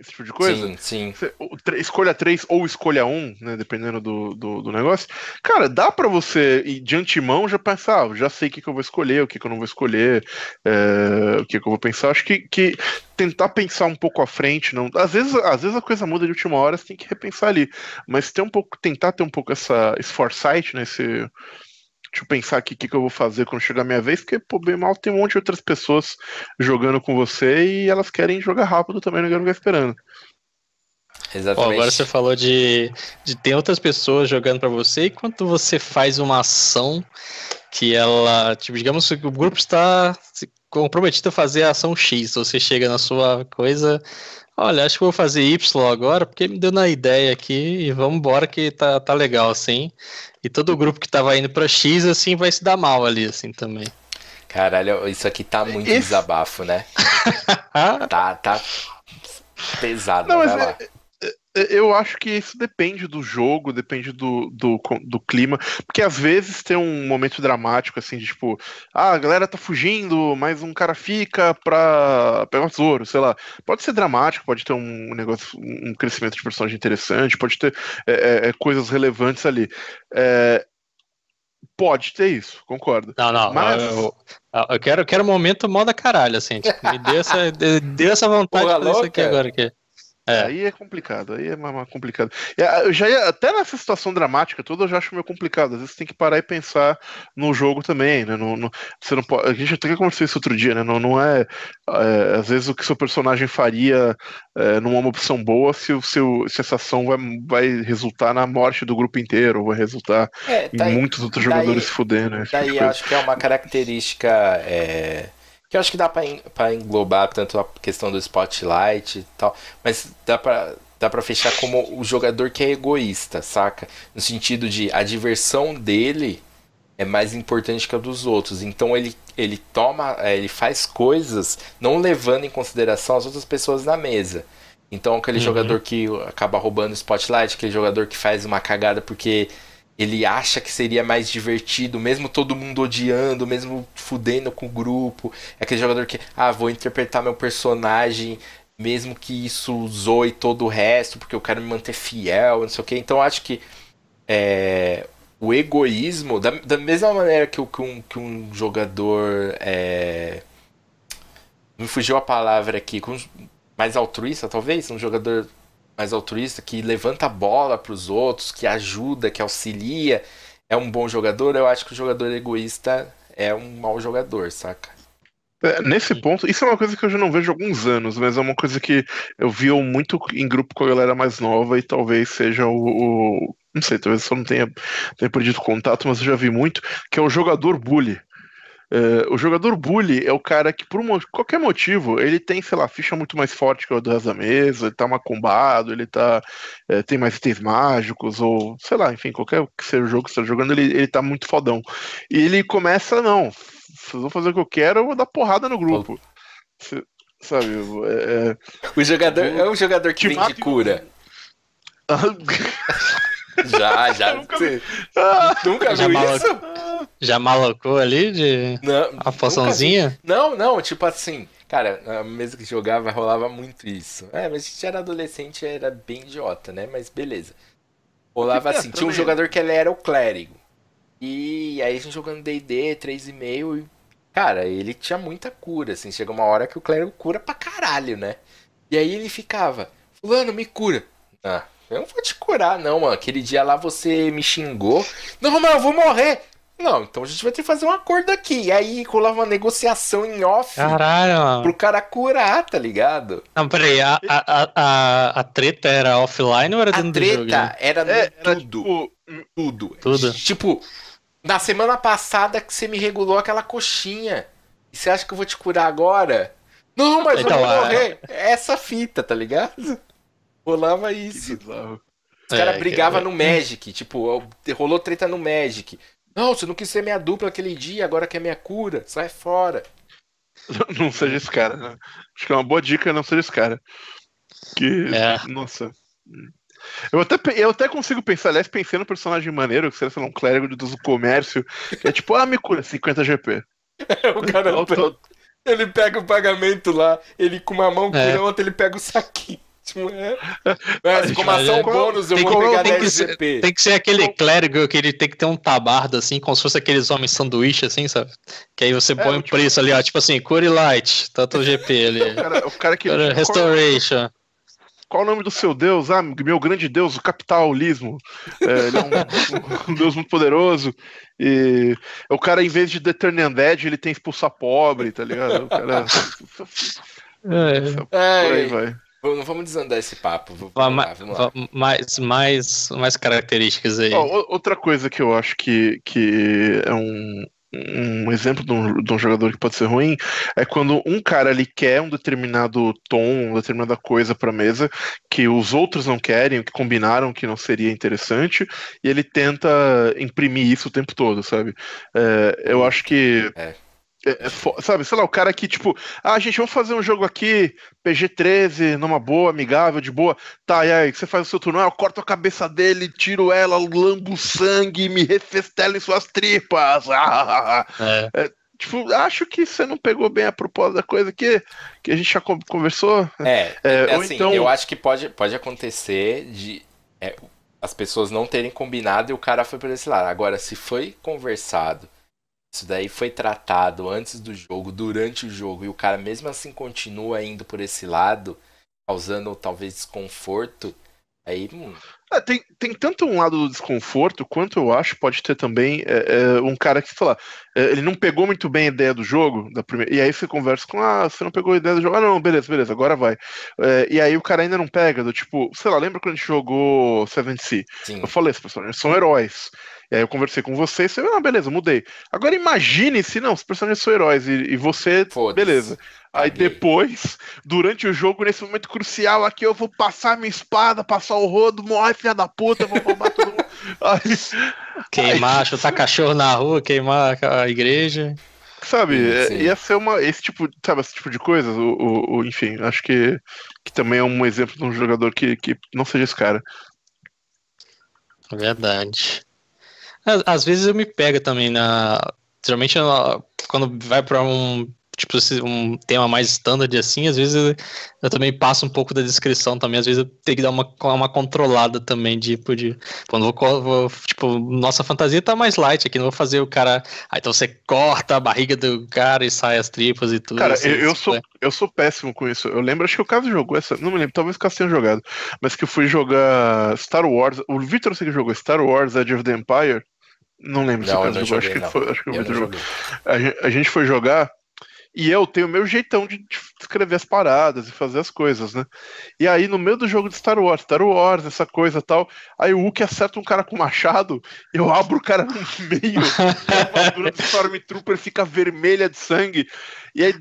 Esse tipo de coisa. Sim, sim. Você, escolha três ou escolha um, né? Dependendo do, do, do negócio. Cara, dá para você ir de antemão já pensar, ah, já sei o que, que eu vou escolher, o que, que eu não vou escolher, é, o que, que eu vou pensar. Acho que, que tentar pensar um pouco à frente, não. Às vezes, às vezes a coisa muda de última hora, você tem que repensar ali. Mas ter um pouco, tentar ter um pouco essa, esse foresight, né? Esse, deixa eu pensar aqui o que, que eu vou fazer quando chegar a minha vez, porque, pô, bem mal tem um monte de outras pessoas jogando com você e elas querem jogar rápido também, não quero ficar esperando. Exatamente. agora você falou de, de ter outras pessoas jogando para você, e quando você faz uma ação que ela, tipo, digamos que o grupo está comprometido a fazer a ação X, você chega na sua coisa, olha, acho que vou fazer Y agora, porque me deu na ideia aqui, e vamos embora que tá, tá legal, assim. E todo o grupo que tava indo pra X, assim, vai se dar mal ali, assim, também. Caralho, isso aqui tá muito Esse- desabafo, né? tá, tá pesado, Não, vai mas lá. Eu acho que isso depende do jogo, depende do, do, do clima, porque às vezes tem um momento dramático, assim, de tipo, ah, a galera tá fugindo, mas um cara fica pra pegar o tesouro, sei lá. Pode ser dramático, pode ter um negócio, um crescimento de personagem interessante, pode ter é, é, é, coisas relevantes ali. É, pode ter isso, concordo. Não, não, Mas- eu, eu- eu quero, eu quero um momento moda caralho, assim, tipo, me dê essa, dê essa vontade Porra de fazer isso aqui louca. agora. Aqui. É. Aí é complicado, aí é mais, complicado. Ah, Eu já ia, até nessa situação dramática toda, eu já acho meio complicado. Às vezes tem que parar e pensar no jogo também, né? No, no- você não pode, a gente até conversou isso outro dia, né? Não, não é, é, Às vezes o que seu personagem faria é, não é uma opção boa se, o seu, se essa ação vai, vai resultar na morte do grupo inteiro, ou vai resultar É, em aí- muitos outros daí- jogadores se fudendo. Né? tipo Daí acho que é uma característica é, que eu acho que dá pra englobar tanto a questão do spotlight e tal, mas dá pra, dá pra fechar como o jogador que é egoísta, saca? No sentido de a diversão dele é mais importante que a dos outros. Então ele, ele toma, é, ele faz coisas não levando em consideração as outras pessoas na mesa. Então aquele Uhum. jogador que acaba roubando o spotlight, aquele jogador que faz uma cagada porque ele acha que seria mais divertido, mesmo todo mundo odiando, mesmo fudendo com o grupo. É aquele jogador que, ah, vou interpretar meu personagem, mesmo que isso zoe todo o resto, porque eu quero me manter fiel, não sei o quê. Então acho que é, o egoísmo, da, da mesma maneira que, que um, que um jogador. É, me fugiu a palavra aqui, mais altruísta, talvez? Um jogador mais altruísta que levanta a bola para os outros, que ajuda, que auxilia, é um bom jogador. Eu acho que o jogador egoísta é um mau jogador, saca? É, nesse ponto, isso é uma coisa que eu já não vejo há alguns anos, mas é uma coisa que eu vi muito em grupo com a galera mais nova e talvez seja o. o- não sei, talvez eu só não tenha, tenha perdido contato, mas eu já vi muito, que é o jogador bully. É, o jogador bully é o cara que, por um qualquer motivo, ele tem, sei lá, ficha muito mais forte que o do resto da mesa, ele tá macumbado, ele tá, é, tem mais itens mágicos, ou sei lá, enfim, qualquer que seja o jogo que você tá jogando, ele, ele tá muito fodão. E ele começa, não, se eu vou fazer o que eu quero, eu vou dar porrada no grupo. Cê- sabe? É, O jogador é um jogador que vem de cura. é... Já, já. Nunca Você Ah, nunca viu maluco. isso? Já malocou ali de Não, a poçãozinha? Não, não, tipo assim, cara, na mesa que jogava rolava muito isso. É, mas a gente era adolescente era bem idiota, né? Mas beleza. Rolava assim, tinha um jogador que ele era o clérigo. E aí a gente jogando D&D, 3,5 e... Cara, ele tinha muita cura, assim, chega uma hora que o clérigo cura pra caralho, né? E aí ele ficava, fulano, me cura. Ah, eu não vou te curar, não, mano. Aquele dia lá você me xingou. Não, mas eu vou morrer. Não, então a gente vai ter que fazer um acordo aqui. E aí rolava uma negociação em off Caralho, mano. pro cara curar, tá ligado? Não, peraí, a, a, a, a, a treta era offline ou era A dentro do jogo? treta era no É, era tudo, tipo, tudo. Tudo. Tipo, na semana passada que você me regulou aquela coxinha. E você acha que eu vou te curar agora? Não, mas Então, eu vou a- morrer. É Essa fita, tá ligado? Rolava isso. Os caras É, brigavam que- no Magic, tipo, rolou treta no Magic. Não, você não quis ser minha dupla aquele dia, agora que é minha cura, sai fora. Não seja esse cara, né? Acho que é uma boa dica não seja esse cara. Que. É. Nossa. Eu até, eu até consigo pensar, aliás, pensei no personagem maneiro, que seria sei lá, um clérigo de- do comércio, que é tipo, ah, me cura, 50 GP. o cara ele pega o pagamento lá, ele com uma mão É. cura a outra, ele pega o saquinho. É. Mas como ação é- bônus, eu tem vou que- pegar tem que 10 ser- GP. Tem que ser aquele clérigo que ele tem que ter um tabardo, assim, como se fosse aqueles homens sanduíche, assim, sabe? Que aí você põe um tipo- preço ali, ó, tipo assim, Cure Light, tanto GP ali. O cara, o cara que. Restoration. qual o nome do seu deus? Ah, meu grande deus, o capitalismo. É, ele é um, um deus muito poderoso. E o cara, em vez de The Turn Undead, ele tem expulsar pobre, tá ligado? O cara. É, Por aí É, vai. Não vamos desandar esse papo. Vamos lá, vamos lá. Mais, mais, mais características aí. Oh, outra coisa que eu acho que, que é um, um exemplo de um, de um, jogador que pode ser ruim é quando um cara ele quer um determinado tom, uma determinada coisa para mesa que os outros não querem, que combinaram que não seria interessante, e ele tenta imprimir isso o tempo todo, sabe? É, eu acho que é. É, é, sabe, sei lá, o cara que, tipo, ah, gente, vamos fazer um jogo aqui, PG-13, numa boa, amigável, de boa. Tá, e aí, você faz o seu turno, ah, eu corto a cabeça dele, tiro ela, lambo sangue, me refestelo em suas tripas. é. É, tipo, acho que você não pegou bem a proposta da coisa que, que a gente já conversou. É, é assim, então... eu acho que pode, pode acontecer de é, as pessoas não terem combinado e o cara foi por esse lado. Agora, se foi conversado isso daí foi tratado antes do jogo, durante o jogo, e o cara mesmo assim continua indo por esse lado, causando talvez desconforto. Aí. Hum. É, tem, tem tanto um lado do desconforto, quanto eu acho pode ter também é, é, um cara que, sei lá, é, ele não pegou muito bem a ideia do jogo, da primeira, e aí você conversa com, ah, você não pegou a ideia do jogo, ah, não, beleza, beleza, agora vai. É, e aí o cara ainda não pega, do tipo, sei lá, lembra quando a gente jogou Seven Sea? Eu falei, esses personagens são heróis. E aí eu conversei com você e você, ah, beleza, mudei. Agora imagine se não, os personagens são heróis e, e você, beleza. Aí depois, durante o jogo, nesse momento crucial aqui, eu vou passar minha espada, passar o rodo, morre, filha da puta, vou roubar todo mundo. Aí, queimar, aí... chutar cachorro na rua, queimar a igreja. Sabe, sim, sim. ia ser uma, esse tipo, sabe, esse tipo de coisa, o, o, o, enfim, acho que, que também é um exemplo de um jogador que, que não seja esse cara. Verdade. Às vezes eu me pego também na. Geralmente quando vai para um tipo um tema mais standard assim, às vezes eu, eu, também passo um pouco da descrição também, às vezes eu tenho que dar uma, uma controlada também, tipo, de quando vou, vou, tipo, nossa fantasia tá mais light aqui, não vou fazer o cara, aí então você corta a barriga do cara e sai as tripas e tudo. Cara, assim, eu, eu sou, é. eu sou péssimo com isso, eu lembro, acho que o caso jogou essa, não me lembro, talvez o Caso tenha jogado, mas que eu fui jogar Star Wars, o Victor sei que jogou Star Wars Edge of the Empire, não lembro não, se o Caso jogou, acho que, foi, acho que o Victor jogou. A, a gente foi jogar e eu tenho o meu jeitão de escrever as paradas e fazer as coisas, né? E aí, no meio do jogo de Star Wars, Star Wars, essa coisa tal, aí o Hulk acerta um cara com machado, eu abro o cara no meio, a armadura do Stormtrooper fica vermelha de sangue. E aí,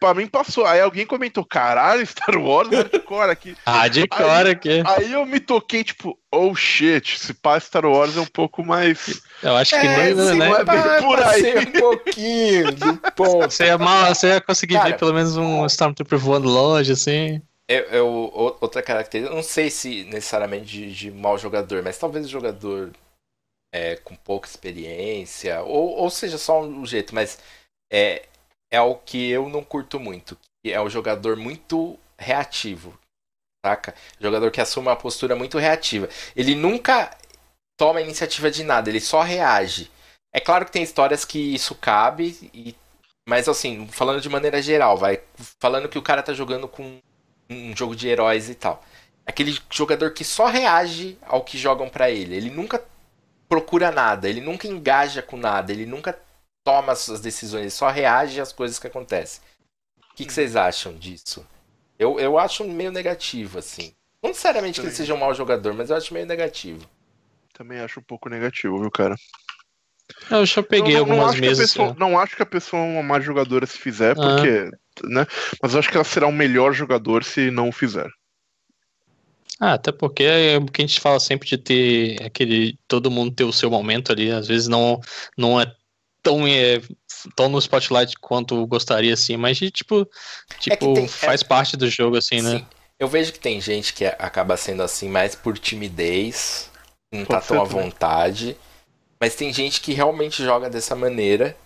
pra mim, passou. Aí alguém comentou: caralho, Star Wars hardcore aqui. Hardcore aqui. Aí eu me toquei, tipo, oh shit, se pá, Star Wars é um pouco mais. Eu acho que é, nem, né? é bem por aí. um pouquinho do ponto. Você ia, mal, você ia conseguir Cara, ver pelo menos um Stormtrooper voando longe, assim. Eu, eu, outra característica, não sei se necessariamente de, de mau jogador, mas talvez jogador é, com pouca experiência, ou, ou seja, só um jeito, mas é, é o que eu não curto muito. Que é o jogador muito reativo. Saca? Jogador que assume uma postura muito reativa. Ele nunca toma iniciativa de nada, ele só reage. É claro que tem histórias que isso cabe, e... mas assim, falando de maneira geral, vai. Falando que o cara tá jogando com um jogo de heróis e tal. Aquele jogador que só reage ao que jogam para ele. Ele nunca procura nada, ele nunca engaja com nada, ele nunca toma as suas decisões, ele só reage às coisas que acontecem. O que, que vocês acham disso? Eu, eu acho meio negativo, assim. Não necessariamente Também. que ele seja um mau jogador, mas eu acho meio negativo. Também acho um pouco negativo, viu, cara? Eu já peguei não, não, algumas não Pessoa, é. Não acho que a pessoa é uma má jogadora se fizer, ah. porque. Né? Mas eu acho que ela será um melhor jogador se não o fizer. Ah, até porque é o que a gente fala sempre de ter aquele. todo mundo ter o seu momento ali, às vezes não, não é tão, é, tão no spotlight quanto gostaria, assim, mas tipo, é tipo é tem, faz é, parte do jogo, assim, né? sim. né? Eu vejo que tem gente que acaba sendo assim mais por timidez, não tá tão à vontade, mas tem gente que realmente joga dessa maneira.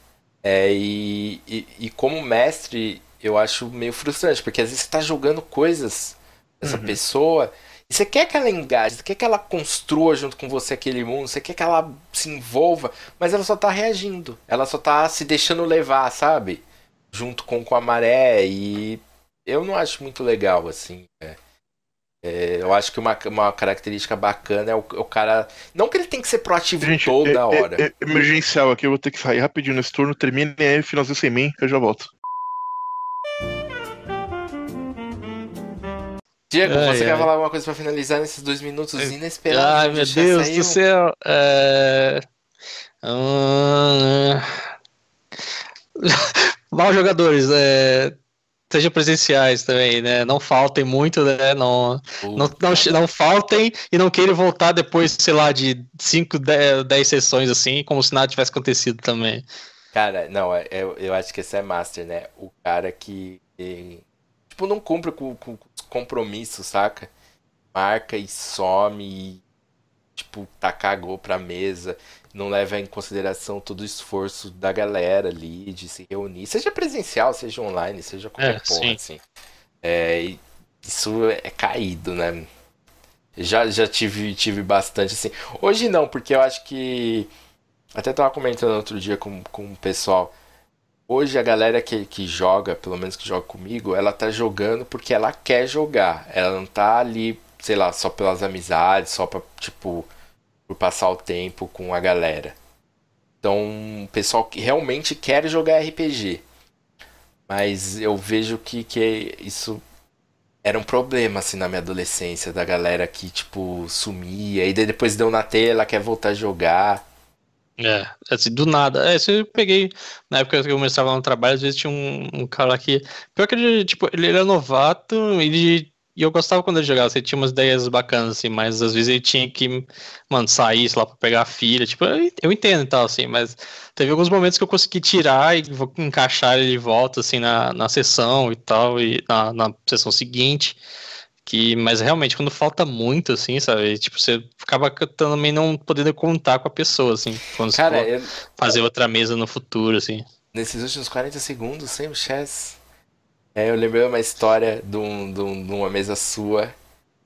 É, e, e, e, como mestre, eu acho meio frustrante, porque às vezes você tá jogando coisas dessa uhum. pessoa você quer que ela engaje, você quer que ela construa junto com você aquele mundo, você quer que ela se envolva, mas ela só tá reagindo. Ela só tá se deixando levar, sabe? Junto com, com a maré. E eu não acho muito legal, assim. É. É, eu acho que uma, uma característica bacana é o, o, cara. Não que ele tem que ser proativo Gente, toda é, é hora. É, é, emergencial aqui, eu vou ter que sair rapidinho nesse turno. Termine aí, finalzinho sem mim, eu já volto. Diego, ai, você ai. quer falar alguma coisa pra finalizar nesses dois minutos inesperados? Ai, meu Deus saiu? do céu. É... Hum... Mal jogadores, é... sejam presenciais também, né? Não faltem muito, né? Não, não, não, não, faltem e não queiram voltar depois, sei lá, de 5, 10 sessões assim, como se nada tivesse acontecido também. Cara, não, é, eu, eu acho que esse é master, né? O cara que, tipo, não cumpre com, com, com os compromissos, saca? Marca e some e, tipo, tá cagou pra mesa não leva em consideração todo o esforço da galera ali de se reunir, seja presencial, seja online, seja qualquer é, porra, sim. assim. É, isso é caído, né? Já, já tive, tive bastante, assim. Hoje não, porque eu acho que. Até tava comentando outro dia com, com o pessoal. Hoje a galera que, que joga, pelo menos que joga comigo, ela tá jogando porque ela quer jogar. Ela não tá ali, sei lá, só pelas amizades, só pra, tipo, por passar o tempo com a galera. Então, o pessoal que realmente quer jogar RPG. Mas eu vejo que, que isso era um problema assim na minha adolescência, da galera que tipo sumia e depois deu na tela, quer voltar a jogar. É, assim, do nada. É, isso eu peguei. Na época que eu começava no trabalho, às vezes tinha um, um cara que. Pior que ele, tipo, ele era novato, ele e eu gostava quando ele jogava, você tinha umas ideias bacanas, assim, mas às vezes ele tinha que, mano, sair, sei lá, pra pegar a filha. Tipo, eu, eu entendo e tal, assim, mas teve alguns momentos que eu consegui tirar e vou encaixar ele de volta, assim, na, na sessão e tal, e na, na sessão seguinte. Que, mas realmente, quando falta muito, assim, sabe? Tipo, você acaba também não podendo contar com a pessoa, assim, quando Cara, você eu... fazer outra mesa no futuro, assim. Nesses últimos 40 segundos, sem o chess é, eu lembrei uma história de, um, de, um, de uma mesa sua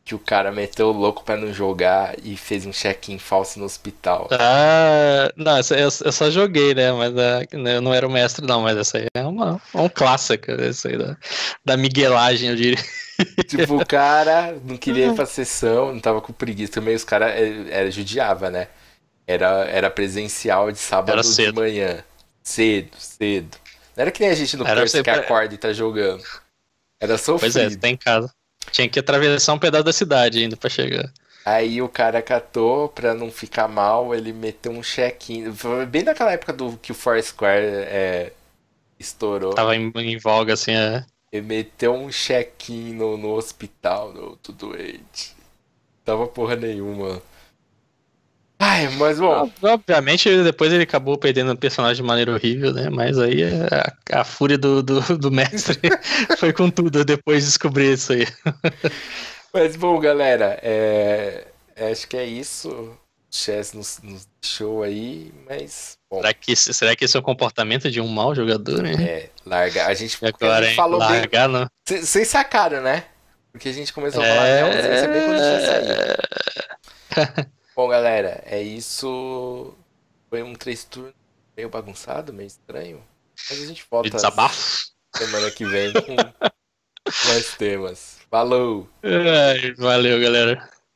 que o cara meteu o louco para não jogar e fez um check-in falso no hospital. Ah, não, essa, eu, eu só joguei, né? Mas uh, eu não era o mestre, não. Mas essa aí é uma, um clássico, essa aí da, da miguelagem, eu diria. Tipo, o cara não queria ir pra sessão, não tava com preguiça. Também os caras era, era, judiava, né? Era, era presencial de sábado de manhã. Cedo, cedo. Não era que nem a gente no era curso que acorda e tá jogando. Era sofrido. Pois é, tá em casa. Tinha que atravessar um pedaço da cidade ainda pra chegar. Aí o cara catou, pra não ficar mal, ele meteu um check-in. Bem naquela época do que o Foursquare é, estourou. Tava em, em voga, assim, é. Ele meteu um check-in no, no hospital, no outro doente. Tava porra nenhuma. Ai, mas bom. Obviamente, depois ele acabou perdendo o personagem de maneira horrível, né? Mas aí a, a fúria do, do, do mestre foi com tudo depois de descobrir isso aí. Mas bom, galera, é... acho que é isso. O Chess nos, nos deixou aí, mas. Bom. Será, que, será que esse é o comportamento de um mau jogador, né? É, larga. A gente, agora, a gente falou largar, bem. Vocês sacaram, né? Porque a gente começou a falar é... de ausência bem quando já saiu. Bom, galera, é isso. Foi um três turnos meio bagunçado, meio estranho. Mas a gente volta desabafo. semana que vem com mais temas. Falou! valeu, galera.